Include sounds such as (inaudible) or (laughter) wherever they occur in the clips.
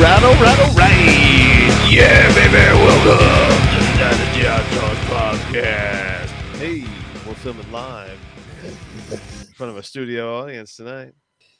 right, all right, all right. Yeah, baby, welcome to the Dynasty Outdoors podcast. Hey, we're filming live in front of a studio audience tonight.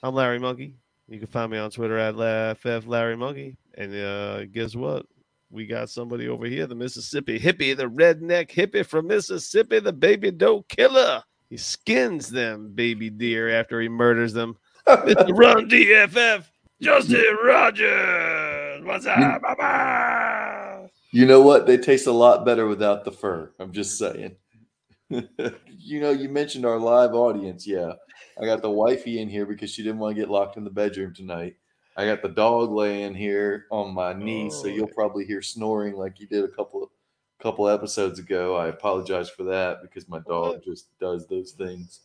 I'm Larry Monkey. You can find me on Twitter at LaFF Larry Monkey. And uh, guess what? We got somebody over here, the Mississippi hippie, the redneck hippie from Mississippi, the baby doe killer. He skins them baby deer after he murders them. (laughs) Mr. Run DFF, Justin Rogers. What's up, Baba? You know what? They taste a lot better without the fur. I'm just saying. (laughs) you know, you mentioned our live audience. Yeah. I got the wifey in here because she didn't want to get locked in the bedroom tonight. I got the dog laying here on my knee, so Oh. you'll probably hear snoring like you did a couple couple episodes ago. I apologize for that because my oh, dog just does those things.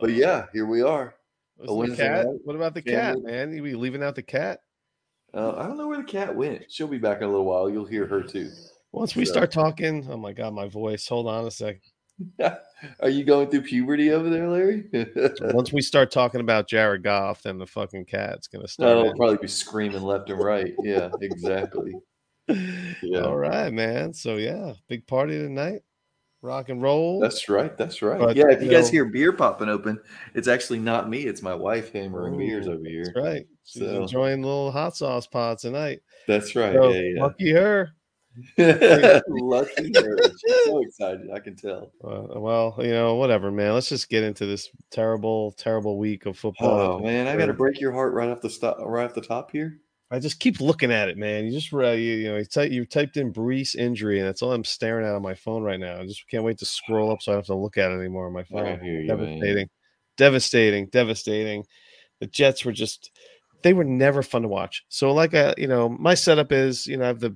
But yeah, here we are. What's a the Wednesday cat? night, What about the cat, man? You be leaving out the cat? Uh, I don't know where the cat went. She'll be back in a little while. You'll hear her too. Once we Yeah. start talking, oh my god, my voice. Hold on a sec. (laughs) Are you going through puberty over there, Larry? (laughs) Once we start talking about Jared Goff, then the fucking cat's gonna start. in. probably be screaming left and right. Yeah, exactly. (laughs) Yeah. All right, man. So yeah, big party tonight. Rock and roll. That's right. That's right. But, yeah, if you you guys know- hear beer popping open, it's actually not me. It's my wife hammering beers over here. That's right. She's So- enjoying a little hot sauce pot tonight. That's right. So, yeah, Lucky her. (laughs) Lucky her. She's so excited. I can tell. Uh, well, you know, whatever, man. Let's just get into this terrible, terrible week of football. Oh man, I got to break your heart right off the stop, right off the top here. I just keep looking at it, man. You just uh, you, you know you, you typed in Breece injury, and that's all I'm staring at on my phone right now. I just can't wait to scroll up so I don't have to look at it anymore on my I phone. hear you, man. devastating, devastating, devastating. The Jets were just they were never fun to watch. So like I, you know, my setup is you know I have the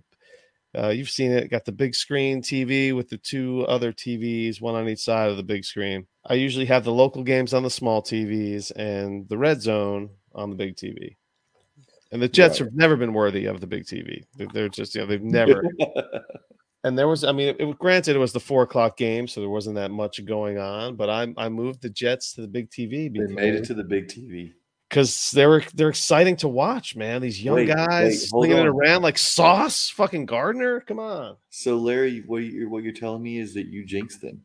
uh, you've seen it, got the big screen TV with the two other TVs, one on each side of the big screen. I usually have the local games on the small TVs and the red zone on the big TV. And the Jets Right. have never been worthy of the big TV. They're, they're just, you know, they've (laughs) never. and there was, I mean, it, granted, it was the four o'clock game, so there wasn't that much going on. But I, I moved the Jets to the big TV they made it to the big TV. because they were they're exciting to watch, man. These young Wait, guys wait, slinging it around like sauce, fucking Gardner. Come on, So Larry, what you're what you're telling me is that you jinxed them.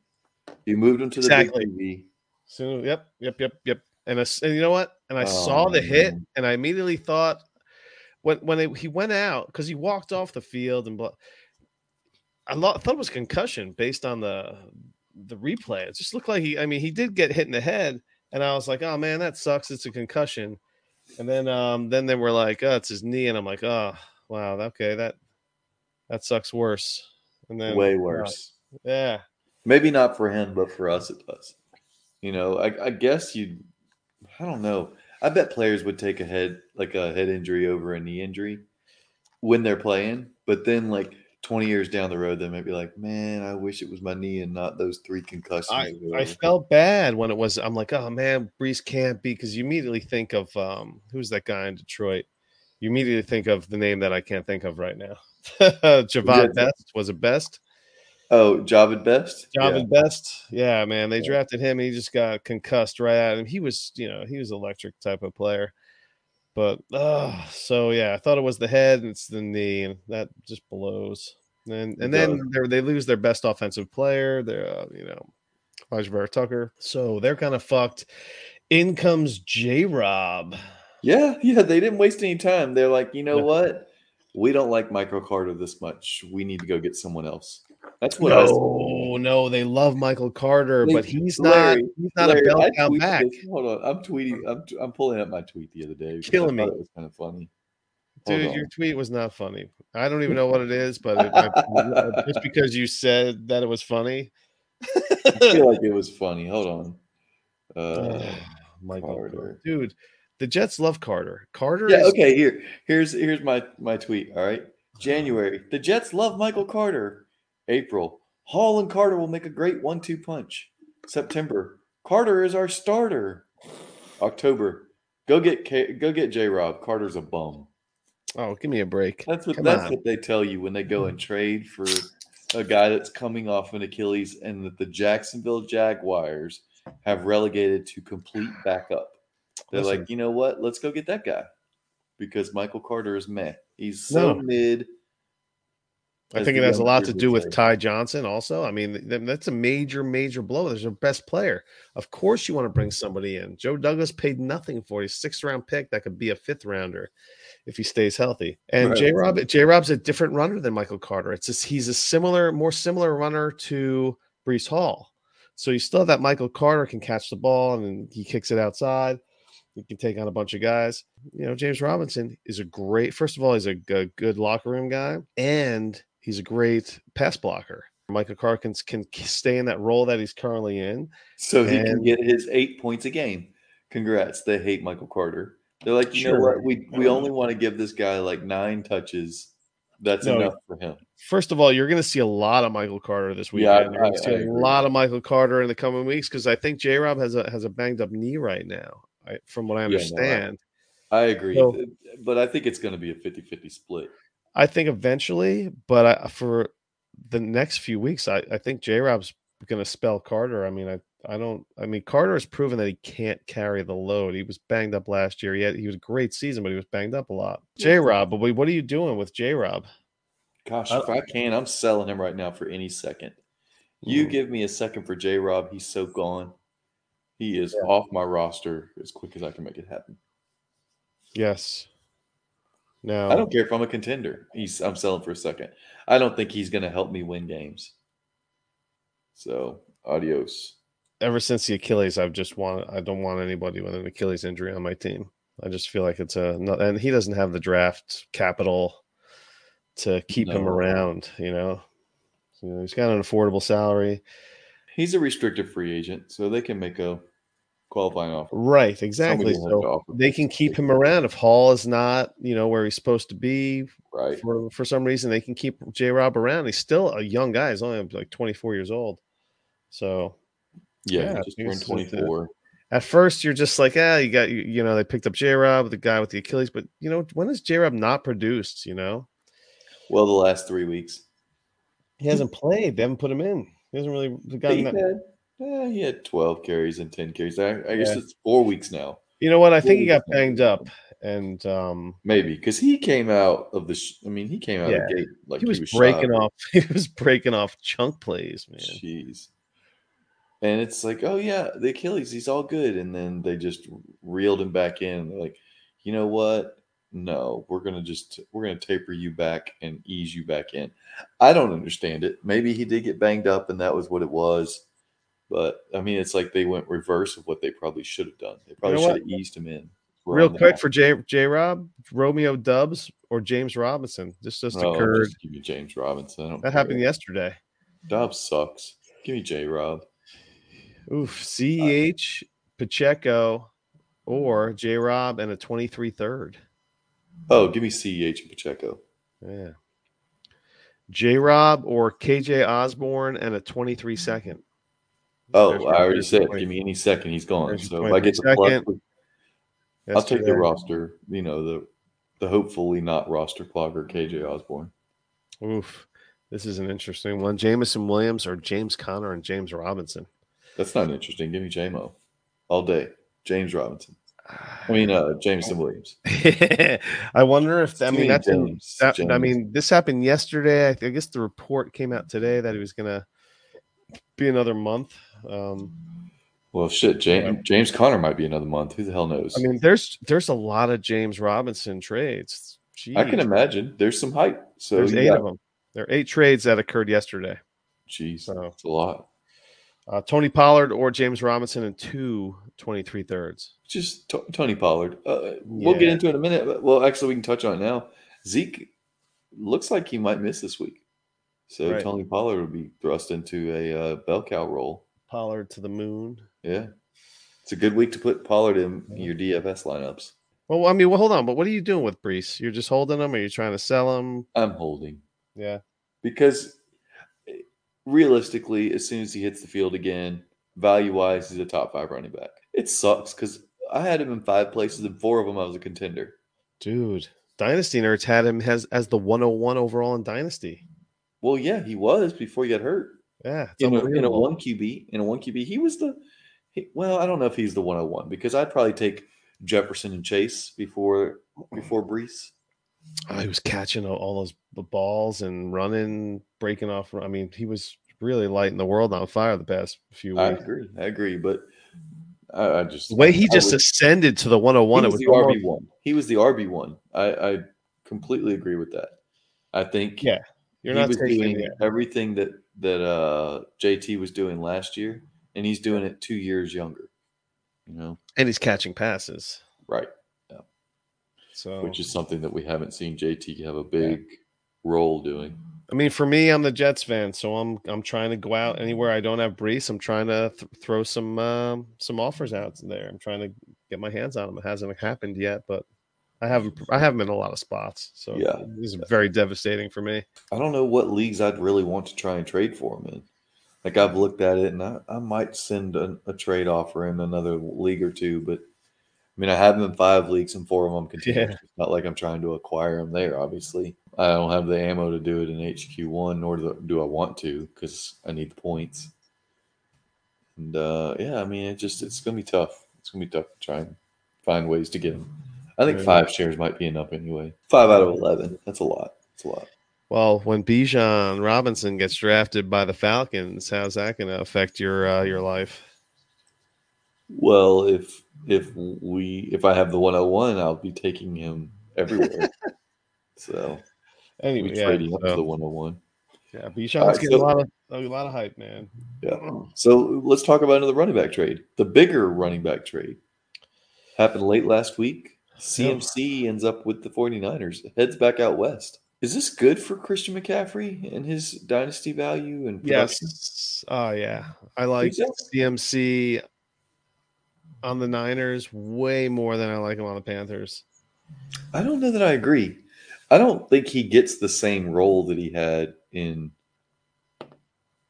You moved them to the Exactly. big TV. so yep, yep, yep, yep. And, I and you know what? And I Oh, saw the hit, and I immediately thought when when it, he went out because he walked off the field and blah, I thought it was concussion based on the the replay. It just looked like he. I mean, he did get hit in the head, and I was like, oh man, that sucks. It's a concussion. And then um then they were like, oh, it's his knee, and I'm like, oh wow, okay, that that sucks worse. And then Way worse. yeah. Maybe not for him, but for us it does. You know, I, I guess you. I don't know. I bet players would take a head like a head injury over a knee injury when they're playing, but then like twenty years down the road, they might be like, "Man, I wish it was my knee and not those three concussions." I, I felt bad when it was. I'm like, oh man, Breece can't be because you immediately think of um, who's that guy in Detroit. You immediately think of the name that I can't think of right now. (laughs) Javid Yeah. Best was it Best? Oh, Javid Best. Javid Best. Yeah, man, they Yeah. drafted him. And he just got concussed right at him. He was, you know, he was electric type of player. But uh, so yeah, I thought it was the head and it's the knee, and that just blows. And and then they they lose their best offensive player. They're uh, you know, Alijah Vera-Tucker. So they're kind of fucked. In comes J Rob. Yeah, yeah, they didn't waste any time. They're like, you know No. what? We don't like Michael Carter this much. We need to go get someone else. That's what. No, no, they love Michael Carter, Wait, but he's Larry, not. He's not Larry, a bell cow back. this- Hold on, I'm tweeting. I'm, I'm pulling up my tweet the other day. Killing me. It was kind of funny. Hold Dude, on. your tweet was not funny. I don't even know what it (laughs) is, but it, I, just because you said that it was funny. I feel like it was funny. Hold on. (sighs) Uh, Michael, Carter. Carter. dude, the Jets love Carter. Carter yeah. is Okay. Here. Here's here's my my tweet. All right. January. The Jets love Michael Carter. April. Hall and Carter will make a great one-two punch. September. Carter is our starter. October. Go get K- go get J. Rob. Carter's a bum. Oh, give me a break. That's what Come that's on. what they tell you when they go and trade for a guy that's coming off an Achilles, and that the Jacksonville Jaguars have relegated to complete backup. They're Listen. like, you know what? Let's go get that guy because Michael Carter is meh. He's so No. mid. I think it has a lot to do with. Ty Johnson also. I mean, that's a major, major blow. There's a best player. Of course, you want to bring somebody in. Joe Douglas paid nothing for. He's a sixth round pick that could be a fifth rounder if he stays healthy. And Right. J Rob, J Rob's a different runner than Michael Carter. It's just, he's a similar, more similar runner to Breece Hall. So you still have that Michael Carter can catch the ball and he kicks it outside. He can take on a bunch of guys. You know, James Robinson is a great. First of all, he's a good locker room guy, and he's a great pass blocker. Michael Carkins can stay in that role that he's currently in. So he can get his eight points a game. Congrats. They hate Michael Carter. They're like, you know what? We we only want to give this guy like nine touches. That's No. enough for him. First of all, you're going to see a lot of Michael Carter this Yeah, I- weekend. you're going I- see I a lot of Michael Carter in the coming weeks because I think J. Rob has a has a banged up knee right now, from what I Yeah, no, I- understand. I agree. So- but I think it's going to be a 50 50 split. I think eventually, but I, for the next few weeks, I, I think J Rob's going to spell Carter. I mean, I, I don't, I mean, Carter has proven that he can't carry the load. He was banged up last year. He had, he was a great season, but he was banged up a lot. J Rob, but what are you doing with J Rob? Gosh, I- if I can, I'm selling him right now for any second. You Mm. give me a second for J Rob, he's so gone. He is Yeah. off my roster as quick as I can make it happen. Yes. No, I don't care if I'm a contender. He's I'm selling for a second. I don't think he's going to help me win games. So, adios. ever since the Achilles, I've just want I don't want anybody with an Achilles injury on my team. I just feel like it's a and he doesn't have the draft capital to keep him around. You know, you know, he's got an affordable salary. He's a restricted free agent, so they can make a qualifying offer. Right, exactly. will have to So they can keep him (laughs) around if Hall is not, you know, where he's supposed to be Right. for for some reason. They can keep J. Rob around. He's still a young guy. He's only like 24 years old. So Yeah, Yeah, just turned uh, 24. at first you're just like, ah, you got you, you know, they picked up J Rob, the guy with the Achilles, but you know, when has J Rob not produced? You know, Well, the last three weeks. he hasn't played. They haven't put him in. He hasn't really gotten that. Eh, he had 12 carries and 10 carries. I, I guess Yeah. it's four weeks now. You know what? I think he got banged up, and um, Maybe because he came out of the. Sh- I mean, he came out Yeah. of the gate like he was, shot breaking up. off. (laughs) He was breaking off chunk plays, man. Jeez. And it's like, oh yeah, the Achilles, he's all good, and then they just reeled him back in. They're like, you know what? No, we're gonna just we're gonna taper you back and ease you back in. I don't understand it. Maybe he did get banged up, and that was what it was. But I mean, it's like they went reverse of what they probably should have done. They probably know should have eased him in. Real quick for J J Rob, Romeo Doubs or James Robinson. This just Oh, occurred. just give me James Robinson. That care. happened yesterday. Doubs sucks. Give me J Rob. Oof. Ceh Pacheco or J Rob and a 23 third. Oh, give me CEH and Pacheco. Yeah. J Rob or KJ Osborn and a 23 second. Oh, I already said, give me any second, he's gone. There's So if I get the 22nd. plus, I'll take the roster. You know the the hopefully not roster clogger KJ Osborn. Oof. This is an interesting one. Jameson Williams or James Conner and James Robinson. That's not interesting. Give me JMO all day. James Robinson. I mean, uh, Jameson Williams. (laughs) I wonder if I mean me that's James- that, I mean this happened yesterday. I, I guess the report came out today that he was gonna be another month. Um, Well, shit, James James Conner might be another month. Who the hell knows? I mean, there's there's a lot of James Robinson trades. I can Jeez. imagine. There's some hype. So There's eight got- of them. There are eight trades that occurred yesterday. Jeez, So- that's a lot. Uh, Tony Pollard or James Robinson and two 23 thirds. Just T- Tony Pollard. Uh, We'll get into it in a minute. but- Well, actually, we can touch on it now. Zeke looks like he might miss this week, so Right. Tony Pollard will be thrust into a uh, bell cow role. Pollard to the moon. Yeah, it's a good week to put Pollard in your DFS lineups. Well, I mean, well, hold on, but what are you doing with Breece? You're just holding him, or you trying to sell him? I'm holding Yeah, because realistically, as soon as he hits the field again, value wise, he's a top five running back. It sucks because I had him in five places, and four of them I was a contender. dude. Dynasty Nerds had him as as the 101 overall in Dynasty. Well, yeah, he was before he got hurt. Yeah, in a, in a one QB, in a one QB, he was the he, well. I don't know if he's the 101 because I'd probably take Jefferson and Chase before before Breece. Oh, he was catching all- those balls and running, breaking off. I mean, he was really lighting the world on fire the past few weeks. I agree. I agree. But I, I just The way he I just would- ascended to the 101, he it was was the RB one. He was the RB one. I, I completely agree with that. I think Yeah, you're he not was taking doing it. Uh, everything that that uh, JT was doing last year, and he's doing it two years younger. You know, and he's catching passes. right? Yeah. So, Which is something that we haven't seen JT have a big role doing. I mean, for me, I'm the Jets fan, so I'm I'm trying to go out anywhere I don't have Breece. I'm trying to th- throw some um, some offers out there. I'm trying to get my hands on them. It hasn't happened yet, but I haven't I have them in a lot of spots. So Yeah. this is very devastating for me. I don't know what leagues I'd really want to try and trade for him in. Like I've looked at it, and I, I might send a, a trade offer in another league or two, but I mean, I have him in five leagues and four of them continuous. (laughs) Yeah. It's not like I'm trying to acquire him there. Obviously, I don't have the ammo to do it in HQ one, nor do, do I want to because I need the points. And uh, yeah, I mean, it just it's gonna be tough. It's gonna be tough to try and find ways to get him. I think Yeah. five shares might be enough anyway. Five out of eleven. That's a lot. That's a lot. Well, when Bijan Robinson gets drafted by the Falcons, how's that going to affect your uh, your life? Well, if if we if I have the 101, I'll be taking him everywhere. (laughs) so Anyway, we yeah, trading up to the 101. yeah Bijan's All right, getting so- a lot of a lot of hype, man. Yeah. So let's talk about another running back trade. The bigger running back trade happened late last week. CMC ends up with the 49ers, heads back out west. Is this good for Christian McCaffrey and his dynasty value and production? Yes. Oh yeah. I like? CMC on the Niners way more than I like him on the Panthers. I don't know that I agree. I don't think he gets the same role that he had in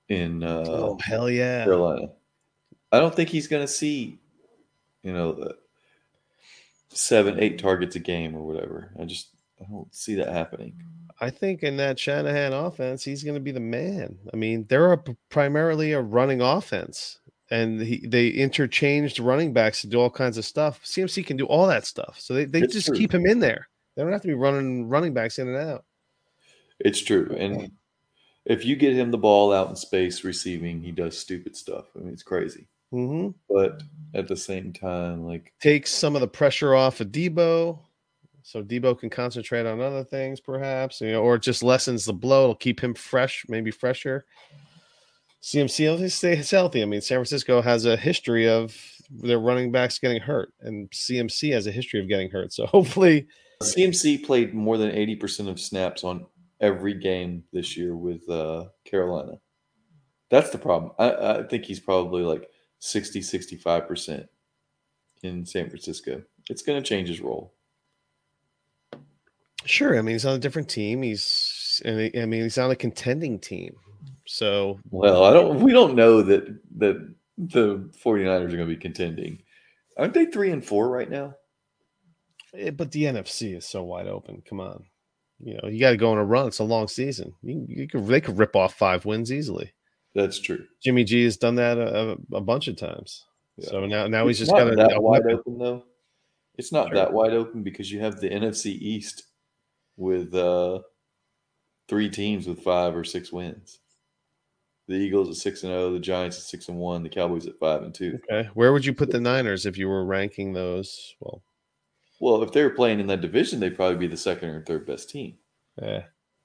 in uh, oh hell yeah. Carolina. I don't think he's going to see, you know, seven, eight targets a game or whatever. I just I don't see that happening. I think in that Shanahan offense, he's going to be the man. I mean, they're a, primarily a running offense, and he, they interchanged running backs to do all kinds of stuff. CMC can do all that stuff, so they, they It's just true. keep him in there. They don't have to be running running backs in and out. It's true, and if you get him the ball out in space receiving, he does stupid stuff. I mean, it's crazy. Hmm But at the same time, like Takes some of the pressure off of Deebo, so Deebo can concentrate on other things, perhaps, you know, or just lessens the blow. It'll keep him fresh, maybe fresher. CMC will stay healthy. I mean, San Francisco has a history of their running backs getting hurt, and CMC has a history of getting hurt. So (laughs) hopefully, CMC played more than eighty percent of snaps on every game this year with uh, Carolina. That's the problem. I, I think he's probably like 60, 65 percent in San Francisco. It's going to change his role. sure. I mean, he's on a different team. He's, and I mean, he's on a contending team. So Well, I don't. We don't know that that the 49ers are going to be contending. Aren't they three and four right now? Eh, but the NFC is so wide open. Come on, you know you got to go on a run. It's a long season. You, you could they could rip off five wins easily. That's true. Jimmy G has done that a, a, bunch of times. Yeah. So now now he's It's just not got that wide weapon. open though. It's not Sure. that wide open because you have the NFC East with uh, three teams with five or six wins. The Eagles at six and zero, the Giants at six and one, the Cowboys at five and two. Okay, where would you put the Niners if you were ranking those? Well, Well, if they were playing in that division, they'd probably be the second or third best team. eh.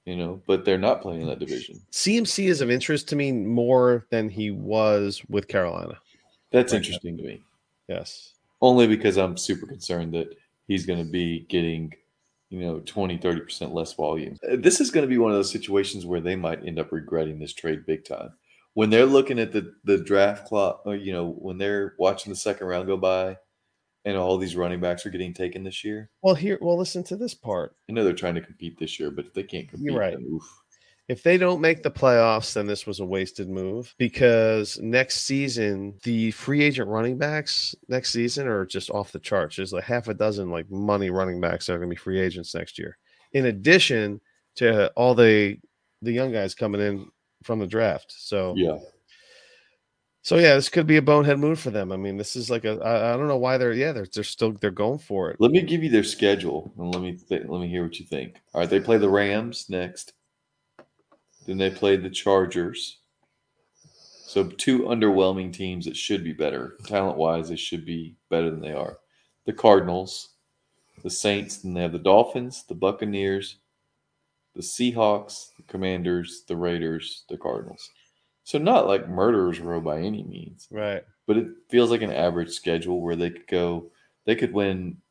You know, but they're not playing in that division. CMC is of interest to me more than he was with Carolina. That's Right. interesting to me. Yes. Only because I'm super concerned that he's going to be getting, you know, 20, 30% less volume. Uh, This is going to be one of those situations where they might end up regretting this trade big time. When they're looking at the, the draft clock, or, you know, when they're watching the second round go by and all these running backs are getting taken this year, Well, here, well, listen to this part. I know they're trying to compete this year, but if they can't compete, You're right. then oof. If they don't make the playoffs, then this was a wasted move because next season, the free agent running backs next season are just off the charts. There's like half a dozen like money running backs that are going to be free agents next year, in addition to all the the young guys coming in from the draft. So Yeah. So yeah, this could be a bonehead move for them. I mean, this is like a I, I don't know why they're yeah they're they're still they're going for it. Let me give you their schedule and let me th- let me hear what you think. All right, they play the Rams next. Then they play the Chargers. So two underwhelming teams that should be better talent wise. They should be better than they are. The Cardinals, the Saints, then they have the Dolphins, the Buccaneers, the Seahawks, the Commanders, the Raiders, the Cardinals. So not like murderers row by any means, Right. but it feels like an average schedule where they could go, they could win,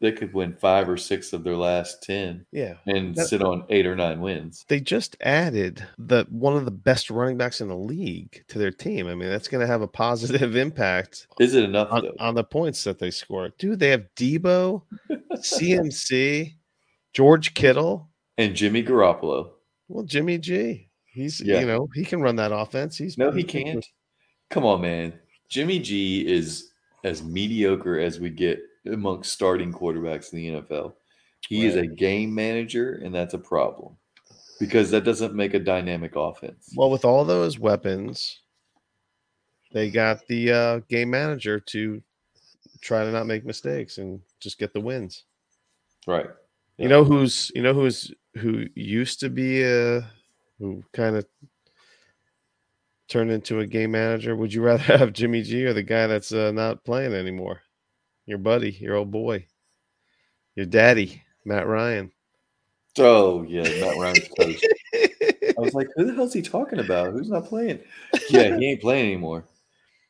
they could win five or six of their last ten Yeah. and That- sit on eight or nine wins. They just added the one of the best running backs in the league to their team. I mean, that's going to have a positive (laughs) impact Is it enough on, on the points that they score. Dude, they have Deebo, (laughs) CMC, George Kittle. And Jimmy Garoppolo. Well, Jimmy G. He's Yeah. you know he can run that offense. He's No, he can't. Come on, man. Jimmy G is as mediocre as we get amongst starting quarterbacks in the NFL. He is a game manager, and that's a problem because that doesn't make a dynamic offense. Well, with all those weapons, they got the uh, game manager to try to not make mistakes and just get the wins. Right. You know who's you know who's who used to be a who kind of turned into a game manager. Would you rather (laughs) have Jimmy G or the guy that's uh, not playing anymore? Your buddy, your old boy, your daddy, Matt Ryan. Oh, yeah. Matt Ryan's (laughs) coach. I was like, who the hell's he talking about? Who's not playing? (laughs) Yeah, he ain't playing anymore.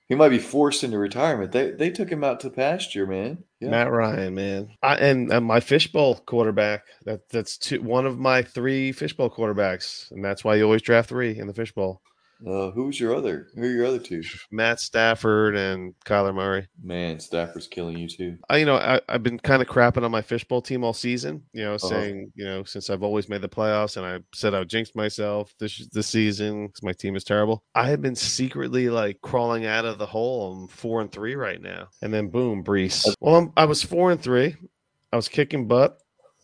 He might be forced into retirement. They they took him out to pasture, man. Yeah. Matt Ryan, man, I, and, and my fishbowl quarterback. That that's two, one of my three fishbowl quarterbacks, and that's why you always draft three in the fishbowl. Uh, who's your other? Who are your other two? Matt Stafford and Kyler Murray. Man, Stafford's killing you too. I, you know, I, I've been kind of crapping on my fishbowl team all season. You know, Uh-huh. saying you know since I've always made the playoffs, and I said I jinxed myself this this season because my team is terrible. I have been secretly like crawling out of the hole. I'm four and three right now, and then boom, Breece. Well, I'm, I was four and three. I was kicking butt,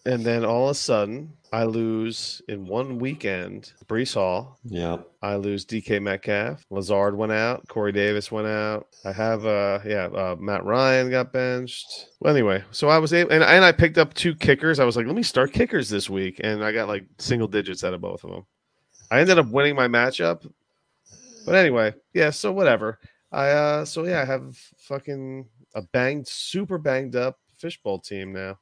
and then all of a sudden I lose in one weekend. Breece Hall. Yeah. I lose DK Metcalf. Lazard went out. Corey Davis went out. I have uh yeah, uh, Matt Ryan got benched. Well, anyway, so I was able and, and I picked up two kickers. I was like, let me start kickers this week, and I got like single digits out of both of them. I ended up winning my matchup, but anyway, yeah. So whatever. I uh so yeah, I have fucking a banged, super banged up fishbowl team now.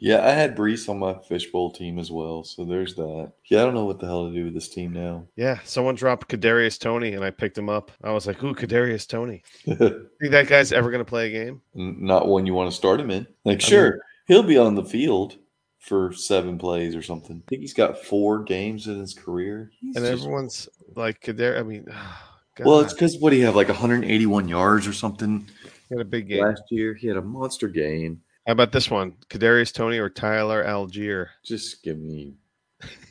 Yeah, I had Breece on my fishbowl team as well. So there's that. Yeah, I don't know what the hell to do with this team now. Yeah, someone dropped Kadarius Toney, and I picked him up. I was like, ooh, Kadarius Toney. (laughs) Think that guy's ever gonna play a game? Not one you want to start him in. Like, I sure, he'll be on the field for seven plays or something. I think he's got four games in his career. He's and just- everyone's like, Kadar. I mean, (sighs) well, it's because what do you have like 181 yards or something he had a big game. last year? He had a monster game. How about this one? Kadarius Toney or Tyler Allgeier? Just give me,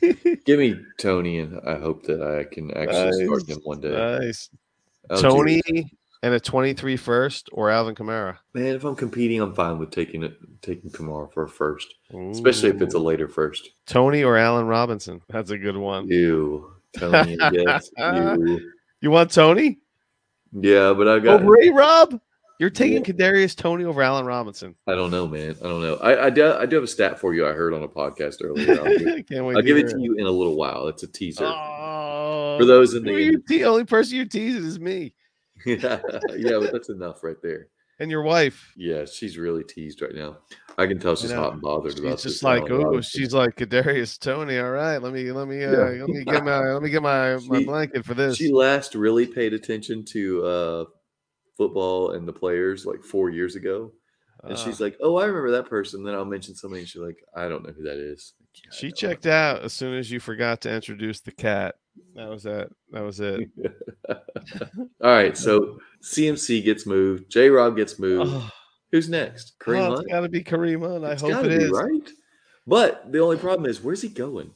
(laughs) give me Toney, and I hope that I can actually start Nice. him one day. nice. Oh, Allgeier- Toney and a 23 first or Alvin Kamara? man, if I'm competing, I'm fine with taking it, taking Kamara for a first, especially if it's a later first. Toney or Allen Robinson. That's a good one. Ew, Toney, yes, (laughs) ew. You want Toney Yeah, but I got. Oh, over A Rob? You're taking Kadarius Toney over Allen Robinson. I don't know, man. I don't know. I I do, I do have a stat for you. I heard on a podcast earlier. I'll, give- (laughs) Can't wait I'll give it to you in a little while. It's a teaser. Oh, For those in the- te- only person you teasing is me (laughs) yeah, yeah, but that's enough right there. and your wife. Yeah, she's really teased right now. I can tell she's hot and bothered She's about just like, oh, Robinson. she's like Kadarius Toney. All right, let me let me uh, Yeah. let me get my let me get my my blanket for this. She last really paid attention to uh, football and the players like four years ago, and Uh, she's like, "Oh, I remember that person." Then I'll mention somebody, and she's like, "I don't know who that is." Yeah, she checked out as soon as you forgot to introduce the cat. That was it. That was it. (laughs) All right, so CMC gets moved. J. Rob gets moved. Oh, Who's next? Kareem oh, Hunt. got to be Kareem Hunt. I It's hope it is. right. But the only problem is, where's he going?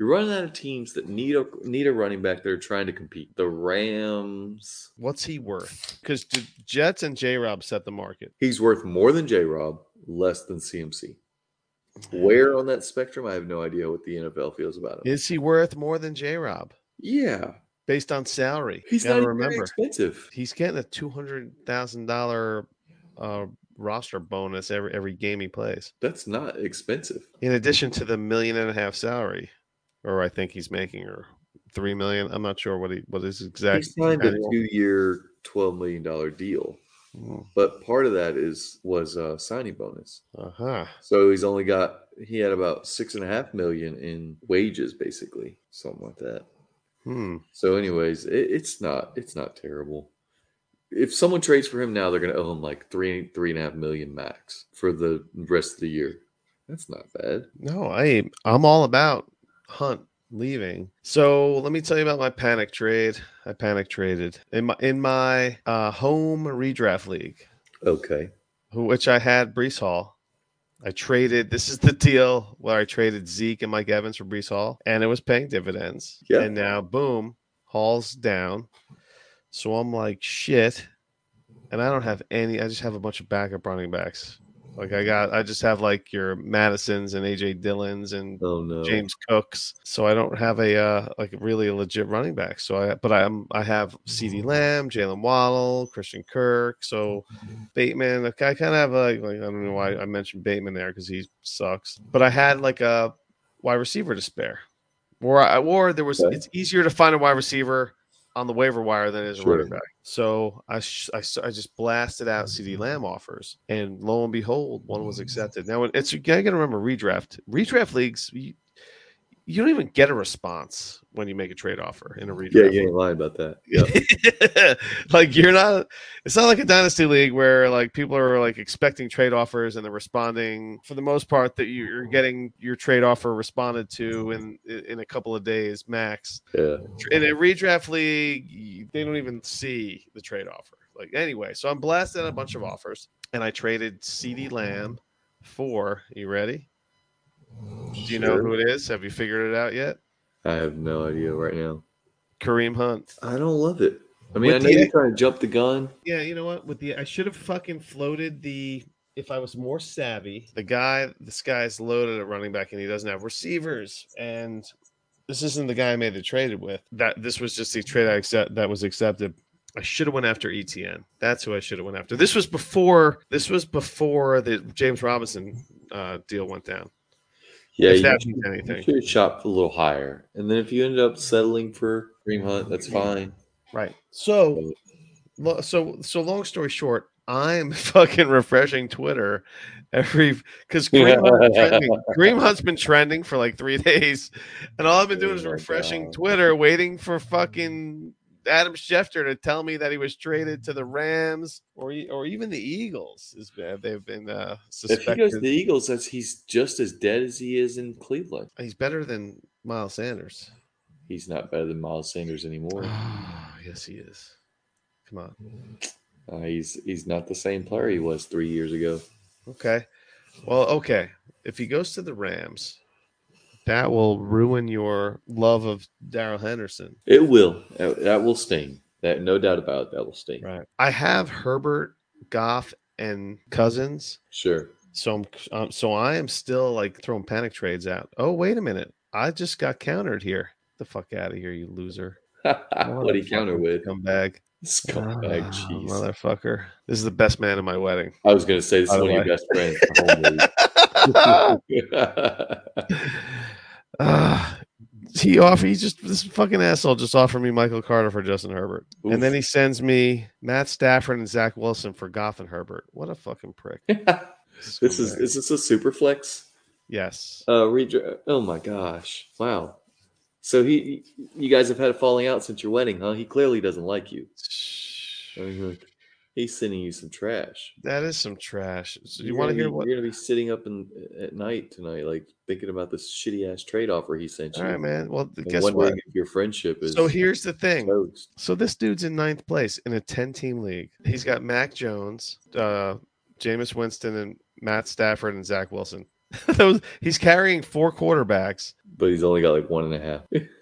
You're running out of teams that need a need a running back that are trying to compete. The Rams. What's he worth? Because Jets and J Rob set the market. He's worth more than J. Rob, less than CMC. Where on that spectrum? I have no idea what the NFL feels about him. Is he worth more than J Rob? Yeah, based on salary. He's gotta not remember expensive. he's getting a two hundred thousand dollar uh, roster bonus every every game he plays, That's not expensive. in addition to the million and a half salary, or I think he's making or three million. I'm not sure what he what his exact. He signed a two-year, twelve million dollar deal, Mm, but part of that is was a signing bonus. Uh-huh. So he's only got he had about six and a half million in wages, basically, something like that. Hmm. So, anyways, it, it's not it's not terrible. If someone trades for him now, they're going to owe him like three three and a half million max for the rest of the year. That's not bad. No, I I'm all about Hunt leaving. So let me tell you about my panic trade. I panic traded in my in my uh, home redraft league, Okay. who which I had Breece Hall. I traded. This is the deal where I traded Zeke and Mike Evans for Breece Hall, and it was paying dividends. Yeah. And now, boom, Hall's down. So I'm like, shit. And I don't have any. I just have a bunch of backup running backs. Like I got, I just have like your Mattisons and AJ Dillons and Oh no. James Cooks. So I don't have a uh, like really a legit running back. So I but I'm I have CeeDee Lamb, Jalen Waddle, Christian Kirk. So Bateman. like, I kind of have like, like I don't know why I mentioned Bateman there because he sucks. But I had like a wide receiver to spare. Or I or there was Okay. it's easier to find a wide receiver on the waiver wire than is a Sure. running back. So I, sh- I I just blasted out CeeDee mm-hmm. Lamb offers, and lo and behold, one was mm-hmm. accepted. Now it's you I gotta remember redraft. Redraft leagues, you, you don't even get a response when you make a trade offer in a redraft. Yeah, you ain't lying about that. Yeah. (laughs) like you're not it's not like a dynasty league where like people are like expecting trade offers and they're responding for the most part that you- you're getting your trade offer responded to in in a couple of days max yeah. in a redraft league they don't even see the trade offer like anyway so i'm blasting a bunch of offers and i traded ceedee lamb for you ready do you know who it is have you figured it out yet I have no idea right now. kareem hunt I don't love it. I mean, With I know the- you're trying to jump the gun. Yeah, you know what? With the I should have fucking floated the if I was more savvy. The guy, this guy's loaded at running back and he doesn't have receivers. And this isn't the guy I made the trade with. That this was just the trade I accept that was accepted. I should have went after ETN. That's who I should have went after. This was before this was before the James Robinson uh, deal went down. Yeah, if you, that should- means you should shopped a little higher. And then if you ended up settling for Dream Hunt, that's fine. Right. So, so, so long story short, I'm (laughs) fucking refreshing Twitter every because (laughs) Hunt's been trending. Hunt's been trending for like three (laughs) days, and all I've been doing Oh is refreshing God. Twitter, waiting for fucking Adam Schefter to tell me that he was traded to the Rams or or even the Eagles. Is bad. They've been uh, If he goes to the Eagles, that's he's just as dead as he is in Cleveland. He's better than Miles Sanders. He's not better than Miles Sanders anymore. yes, he is. Come on. Uh, he's he's not the same player he was three years ago. Okay. Well, okay. If he goes to the Rams, that will ruin your love of Darrell Henderson. It will. That, will sting. That no doubt about it. That will sting. Right. I have Herbert, Goff, and Cousins. Sure. So I'm um, so I am still like throwing panic trades out. Oh, wait a minute. I just got countered here. the fuck out of here, you loser. (laughs) what he counter with? Come back. Scumbag. Ah, Jeez. motherfucker. This is the best man in my wedding. I was gonna say this By is one of your best friends. (laughs) (laughs) the whole movie. Ah, he offer he just this fucking asshole just offered me Michael Carter for Justin Herbert, and then he sends me Matt Stafford and Zach Wilson for Goff and Herbert. What a fucking prick! (laughs) this is is this a super flex? yes. Uh, redra- Oh my gosh! Wow. So he, you guys have had a falling out since your wedding, huh? He clearly doesn't like you. I mean, like, he's sending you some trash. That is some trash. So you want to hear be- what? You're gonna be sitting up in, at night tonight, like thinking about this shitty ass trade offer he sent you. All right, man. Well, and guess what? if your friendship is So here's the thing. toast. So this dude's in ninth place in a 10 team league. He's got Mac Jones, uh, Jameis Winston, and Matt Stafford and Zach Wilson. (laughs) Those he's carrying four quarterbacks. But he's only got like one and a half. (laughs)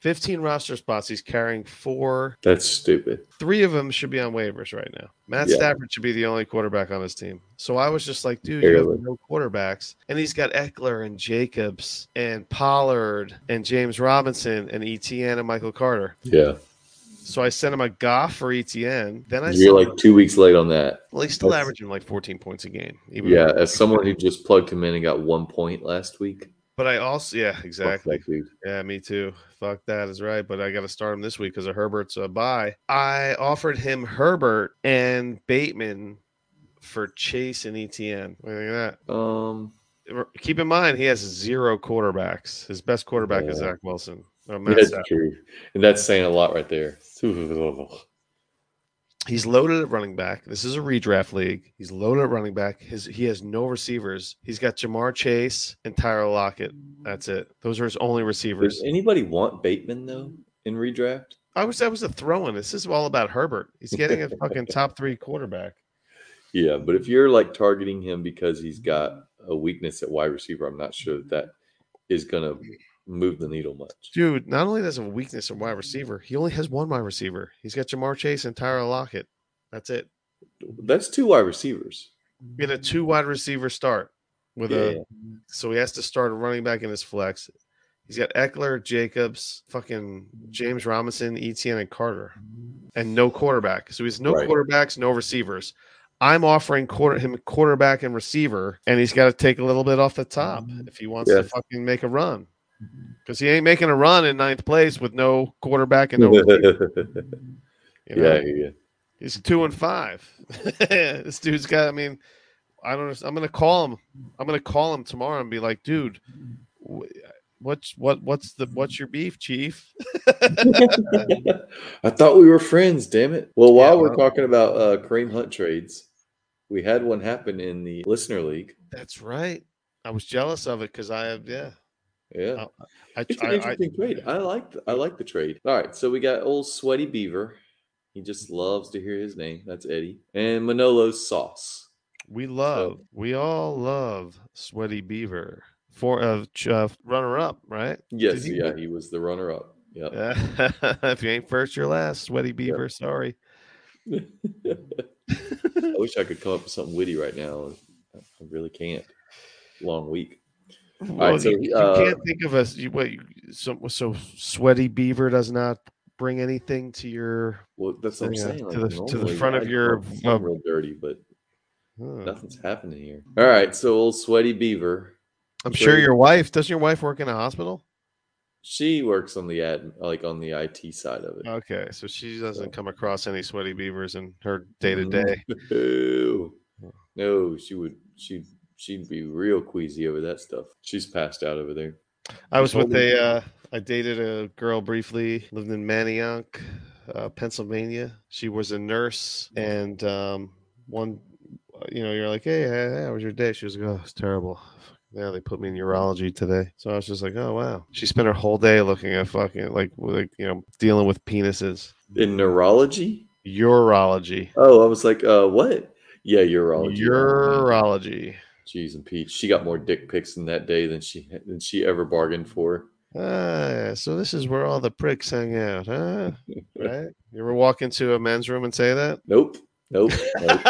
15 roster spots. He's carrying four. That's stupid. Three of them should be on waivers right now. Matt Yeah. Stafford should be the only quarterback on his team. So I was just like, dude, you have no quarterbacks. And he's got Ekeler and Jacobs and Pollard and James Robinson and ETN and Michael Carter. Yeah. So I sent him a Goff for ETN. Then I You're like two weeks late on that. well, he's still that's- averaging like 14 points a game. even Yeah. As someone who just plugged him in and got one point last week. But I also, yeah, exactly. Yeah, me too. Fuck that is right. But I got to start him this week because of Herbert's a buy. I offered him Herbert and Bateman for Chase and ETN. What do you think of that? Um, Keep in mind, he has zero quarterbacks. His best quarterback is Zach Wilson. Or that's true. And that's saying a lot right there. (laughs) (laughs) He's loaded at running back. This is a redraft league. He's loaded at running back. His he has no receivers. He's got Ja'Marr Chase and Tyler Lockett. That's it. Those are his only receivers. Does anybody want Bateman though in redraft? I was that was a throw in. This is all about Herbert. He's getting a fucking top three quarterback. (laughs) Yeah, but if you're like targeting him because he's got a weakness at wide receiver, I'm not sure that, that is going to move the needle much. Dude, not only does he have a weakness in wide receiver, he only has one wide receiver. He's got Ja'Marr Chase and Tyler Lockett. That's it. That's two wide receivers. In a two wide receiver start with Yeah. a so he has to start a running back in his flex. He's got Ekeler, Jacobs, fucking James Robinson, Etienne, and Carter, and no quarterback. So he's no Right. quarterbacks, no receivers. I'm offering quarter him quarterback and receiver, and he's got to take a little bit off the top mm-hmm. if he wants Yeah. to fucking make a run. Because he ain't making a run in ninth place with no quarterback and no (laughs) you know? yeah, yeah. He's two and five. (laughs) this dude's got. I mean, I don't. know. I'm gonna call him. I'm gonna call him tomorrow and be like, dude, what's what what's the what's your beef, chief? (laughs) I thought we were friends, damn it. Well, while Yeah, we're talking about uh, Kareem Hunt trades, we had one happen in the listener league. That's right. I was jealous of it because I have. Yeah, Yeah. Oh, I, It's an I, I interesting trade. I like the, I like the trade. All right, so we got old Sweaty Beaver. He just loves to hear his name. That's Eddie. And Manolo's Sauce. we love. We all love Sweaty Beaver for uh, uh runner up, right? Yes, he- yeah, he was the runner up. Yep. (laughs) if you ain't first, you're last. Sweaty Beaver. Sorry. (laughs) I wish I could come up with something witty right now. I really can't. Long week. Well, right, so, you, you uh, can't think of a you, what, you- so so sweaty beaver does not bring anything to your. Well, that's what I'm Yeah, saying. to Like, the- to the front of your, come up with something uh, real dirty, but Huh. nothing's happening here. All right, so old Sweaty Beaver. I'm sure your wife doesn't your wife work in a hospital? She works on the ad, like on the IT side of it. Okay, so she doesn't So- come across any sweaty beavers in her day to day. No, no, she would. She she'd be real queasy over that stuff. She's passed out over there. I was with Totally. a uh, I dated a girl briefly, lived in Manayunk, uh, Pennsylvania. She was a nurse, and um, one, you know, you're like, hey, hey, how was your day? She was like, oh, it's terrible. Yeah, they put me in urology today. So I was just like, oh wow. She spent her whole day looking at fucking like like you know dealing with penises. In neurology? Urology. Oh, I was like, uh, what? Yeah, urology. Urology. Jeez and Peach. She got more dick pics in that day than she than she ever bargained for. Ah, so this is where all the pricks hang out, huh? (laughs) Right? You ever walk into a men's room and say that? Nope. Nope. Nope.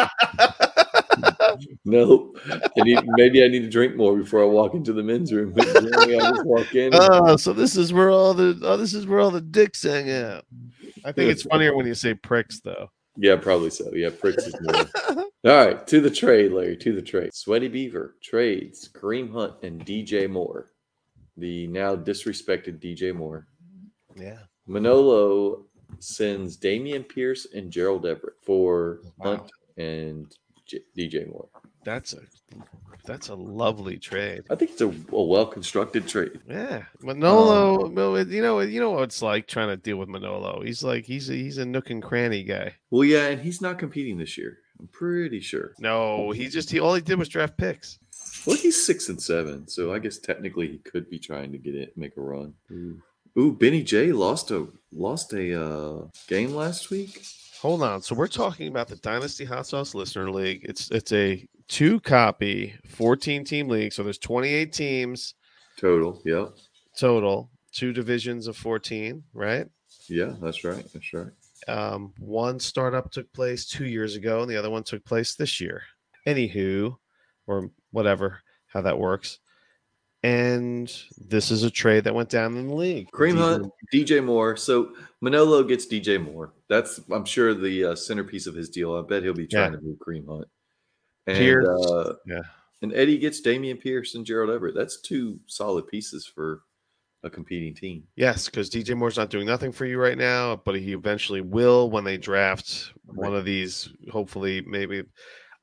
nope. I need, maybe I need to drink more before I walk into the men's room. But generally, I just walk in. and- oh, so this is where all the oh, this is where all the dicks hang out. I think it's funnier when you say pricks, though. Yeah, probably so. Yeah, pricks is more. All right, to the trade, Larry. To the trade. Sweaty Beaver trades Kareem Hunt and DJ Moore, the now disrespected DJ Moore. Yeah. Manolo sends Dameon Pierce and Gerald Everett for Wow. Hunt and J- DJ Moore. That's a that's a lovely trade. I think it's a, a well constructed trade. Yeah, Manolo. Well, you know, you know what it's like trying to deal with Manolo. He's like he's a, he's a nook and cranny guy. Well, yeah, and he's not competing this year. I'm pretty sure. No, he just he all he did was draft picks. Well, he's six and seven, so I guess technically he could be trying to get it, make a run. Ooh, Ooh Benny J lost a lost a uh, game last week. Hold on. So we're talking about the Dynasty Hot Sauce Listener League. It's it's a two copy, 14 team league. So there's 28 teams Total, yep. total. two divisions of 14, right? Yeah, that's right. That's right. Um, one startup took place two years ago, and the other one took place this year. Anywho, or whatever, how that works. And this is a trade that went down in the league. Cream Hunt, DJ Moore. So Manolo gets DJ Moore. That's I'm sure the uh, centerpiece of his deal. I bet he'll be trying Yeah. to move Cream Hunt. And Pierce, uh, yeah. and Eddie gets Dameon Pierce and Gerald Everett. That's two solid pieces for a competing team. Yes, because DJ Moore's not doing nothing for you right now, but he eventually will when they draft one of these. Hopefully, maybe.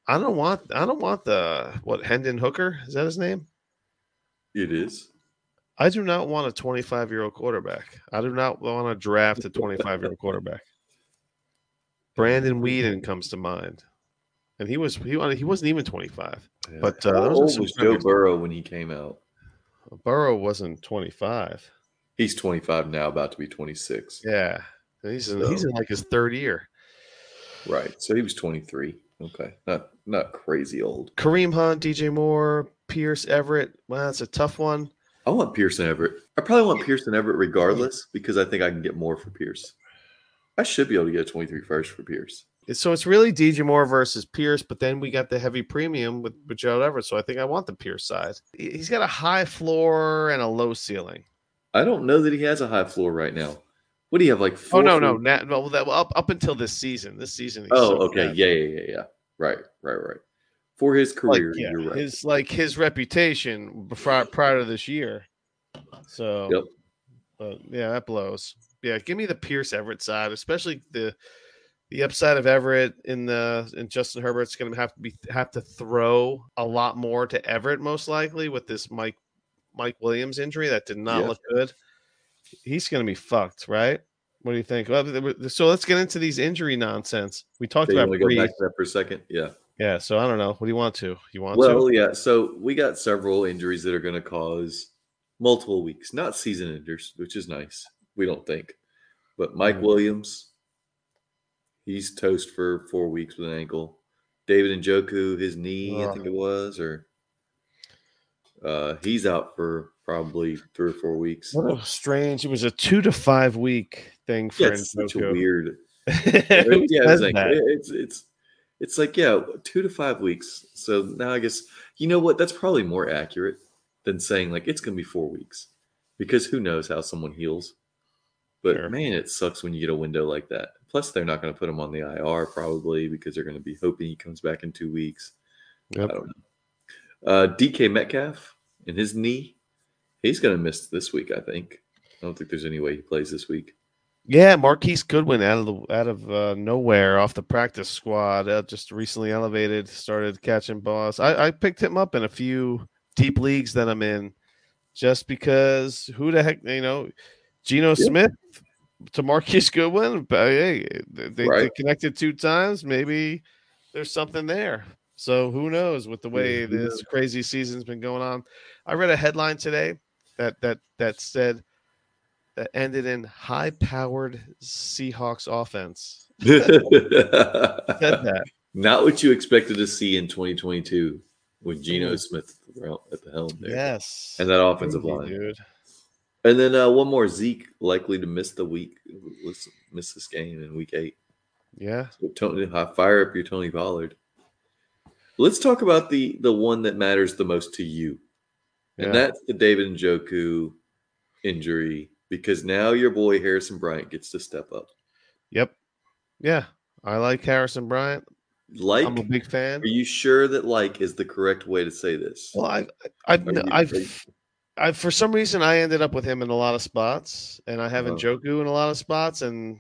I don't want. I don't want the what Hendon Hooker is that his name? It is. I do not want a 25 year old quarterback. I do not want to draft a 25 year old quarterback. (laughs) Brandon Weeden comes to mind, and he was he he wasn't even 25. Yeah. But, uh, How old was Joe. Burrow when he came out? Burrow wasn't 25. He's 25 now, about to be 26. Yeah, he's in, he's in like his third year. Right. So he was 23. Okay. Not not crazy old. Kareem Hunt, DJ Moore, Pierce Everett. Well, that's a tough one. I want Pearson Everett. I probably want Pearson Everett regardless because I think I can get more for Pierce. I should be able to get a 23 first for Pierce. So it's really DJ Moore versus Pierce, but then we got the heavy premium with, with Gerald Everett. So I think I want the Pierce side. He- He's got a high floor and a low ceiling. I don't know that he has a high floor right now. What do you have like Oh four no, no, for- na- well, that, well, up up until this season. This season. he's Oh, so okay. bad. Yeah, yeah, yeah, yeah. Right, right, right. For his Like, career, yeah, you're right. his like his reputation before, prior to this year. So, Yep. yeah, that blows. Yeah, give me the Pierce Everett side, especially the the upside of Everett in the and Justin Herbert's going to have to be have to throw a lot more to Everett most likely with this Mike Mike Williams injury that did not Yeah. look good. He's going to be fucked, right? What do you think? Well, so let's get into these injury nonsense. We talked about go back to that for a second? Yeah. Yeah, so I don't know. What do you want to? You want Well, to? yeah. So we got several injuries that are going to cause multiple weeks, not season enders, which is nice. We don't think, but Mike Mhm. Williams, he's toast for four weeks with an ankle. David Njoku, his knee, I think it was, or uh, he's out for probably three or four weeks. What a strange. It was a two to five week thing for (laughs) Yeah, it's such a weird. Yeah, it's like, it's it's it's like yeah, two to five weeks. So now I guess you know what? That's probably more accurate than saying like it's gonna be four weeks, because who knows how someone heals. But Sure. man, it sucks when you get a window like that. Plus, they're not going to put him on the IR probably because they're going to be hoping he comes back in two weeks. Yep. I don't know. Uh, DK Metcalf and his knee, he's going to miss this week. I think. I don't think there's any way he plays this week. Yeah, Marquise Goodwin out of the out of uh, nowhere off the practice squad, uh, just recently elevated, started catching balls. I, I picked him up in a few deep leagues that I'm in, just because who the heck you know, Geno Smith to Marquise Goodwin, but hey, they, they Right. connected two times. Maybe there's something there. So who knows with the way this crazy season's been going on. I read a headline today that that that said that ended in high powered Seahawks offense. Said that. (laughs) Not what you expected to see in 2022 with Geno. Smith at the helm there. Yes. And that offensive Crazy, line. dude. And then uh, one more Zeke likely to miss the week, miss this game in week eight. Yeah. So Tony, fire up your Tony Pollard. Let's talk about the the one that matters the most to you, and Yeah. that's the David and Njoku injury because now your boy Harrison Bryant gets to step up. Yep. Yeah. I like Harrison Bryant. Like, I'm a big fan. are you sure that like is the correct way to say this? Well, I've, I've, I've, I've, for some reason, I ended up with him in a lot of spots, and I have Oh. Njoku in a lot of spots, and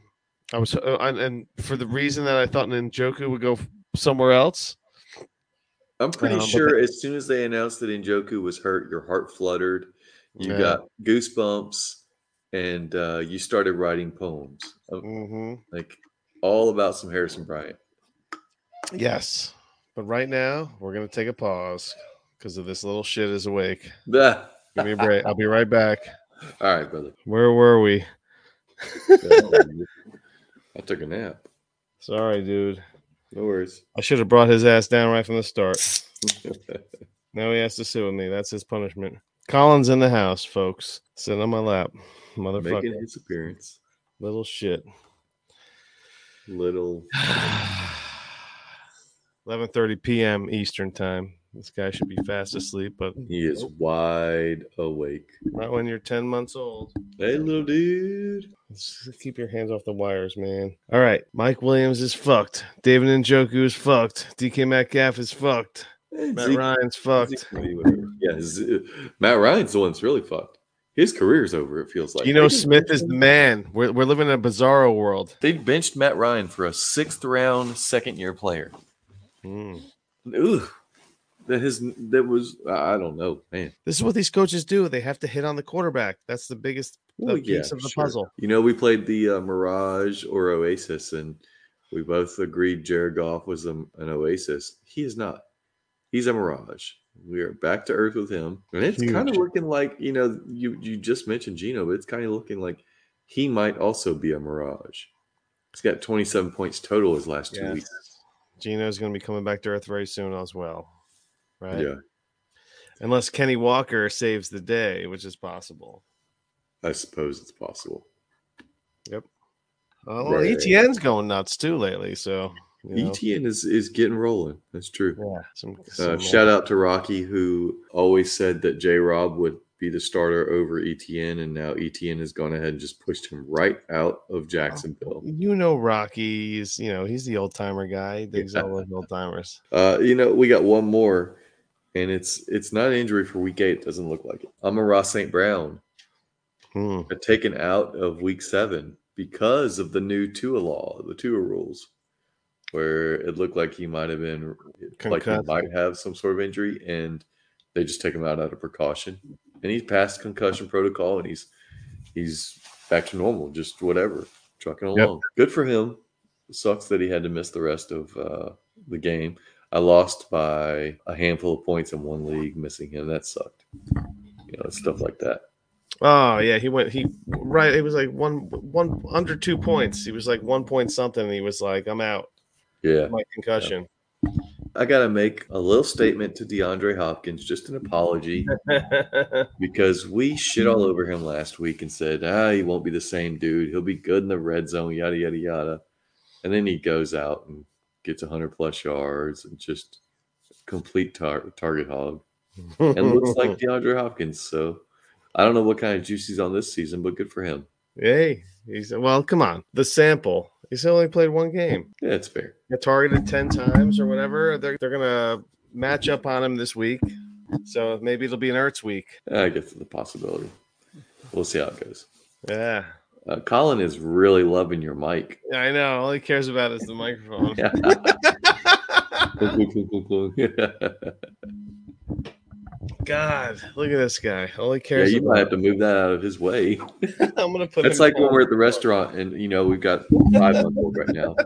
I was, uh, and- and for the reason that I thought Njoku would go somewhere else. I'm pretty Um, sure as soon as they announced that Njoku was hurt, your heart fluttered, you Yeah. got goosebumps, and uh, you started writing poems, uh, hmm like all about some Harrison Bryant. Yes, but right now we're gonna take a pause because of this little shit is awake. (laughs) Ah, Give me a break. I'll be right back. All right, brother. Where were we? (laughs) I took a nap. Sorry, dude. No worries. I should have brought his ass down right from the start. (laughs) Now he has to sit with me. That's his punishment. Colin's in the house, folks. Sitting on my lap. motherfucker. Making his appearance. Little shit. Little (sighs) 11:30 p.m. Eastern time. This guy should be fast asleep, but he is wide awake. not when you're 10 months old. Hey little dude. Just keep your hands off the wires, man. All right, Mike Williams is fucked. David Njoku is fucked. DK Metcalf is fucked. Matt Zeke- Ryan's fucked. can be whatever. Yeah, Z- Matt Ryan's the one that's really fucked. His career's over, it feels like. You know, Smith is the man. We're, we're living in a bizarro world. They benched Matt Ryan for a sixth round second year player. Hmm. Ugh. That his that was I don't know, man. This is what these coaches do. They have to hit on the quarterback. That's the biggest the Well, piece of the sure. puzzle. You know, we played the uh, Mirage or Oasis, and we both agreed Jared Goff was a, an Oasis. He is not. He's a Mirage. We are back to earth with him, and it's kind of looking like you know you you just mentioned Geno, but it's kind of looking like he might also be a Mirage. He's got 27 points total his last two Yes. weeks. Geno's going to be coming back to earth very soon as well. Right? Yeah, Unless Kenny Walker saves the day, which is possible. I suppose it's possible. Oh, Right. ETN's going nuts too lately. So, you know, ETN is is getting rolling. That's true. yeah, some, Uh, shout out to Rocky, who always said that J Rob would be the starter over ETN, and now ETN has gone ahead and just pushed him right out of Jacksonville. You know, Rocky's. You know, he's the old timer guy. He digs all those old timers. Uh, you know, we got one more, and it's it's not an injury for week eight. It doesn't look like it. Amon-Ra St. Brown, Hmm. taken out of week seven because of the new Tua law, the Tua rules, where it looked like he might have been like he might have some sort of injury, and they just take him out out of precaution. And he's passed concussion protocol, and he's he's back to normal, just whatever, trucking Yep. along. Good for him. Sucks that he had to miss the rest of uh, the game. I lost by a handful of points in one league, missing him. That sucked. You know, stuff like that. Oh yeah, he went. He right. It was like one one under two points. He was like one point something. And he was like, "I'm out. Yeah. My concussion." I got to make a little statement to DeAndre Hopkins, just an apology, (laughs) because we shit all over him last week and said, ah, he won't be the same dude. He'll be good in the red zone, yada, yada, yada. And then he goes out and gets 100 plus yards and just complete tar- target hog and looks (laughs) like DeAndre Hopkins. So I don't know what kind of juice he's on this season, but good for him. hey, he's well. Come on, the sample. He's only played one game. (laughs) Yeah, it's fair. Got targeted ten times or whatever. They're they're gonna match up on him this week. So maybe it'll be an Ertz week. I guess it's a possibility. We'll see how it goes. Yeah. Uh, Colin is really loving your mic. I know. All he cares about is the microphone. (laughs) God, look at this guy. All he cares. Yeah, you might have to move that out of his way. (laughs) I'm gonna put. Him like when we're at the restaurant and you know we've got five month old right now,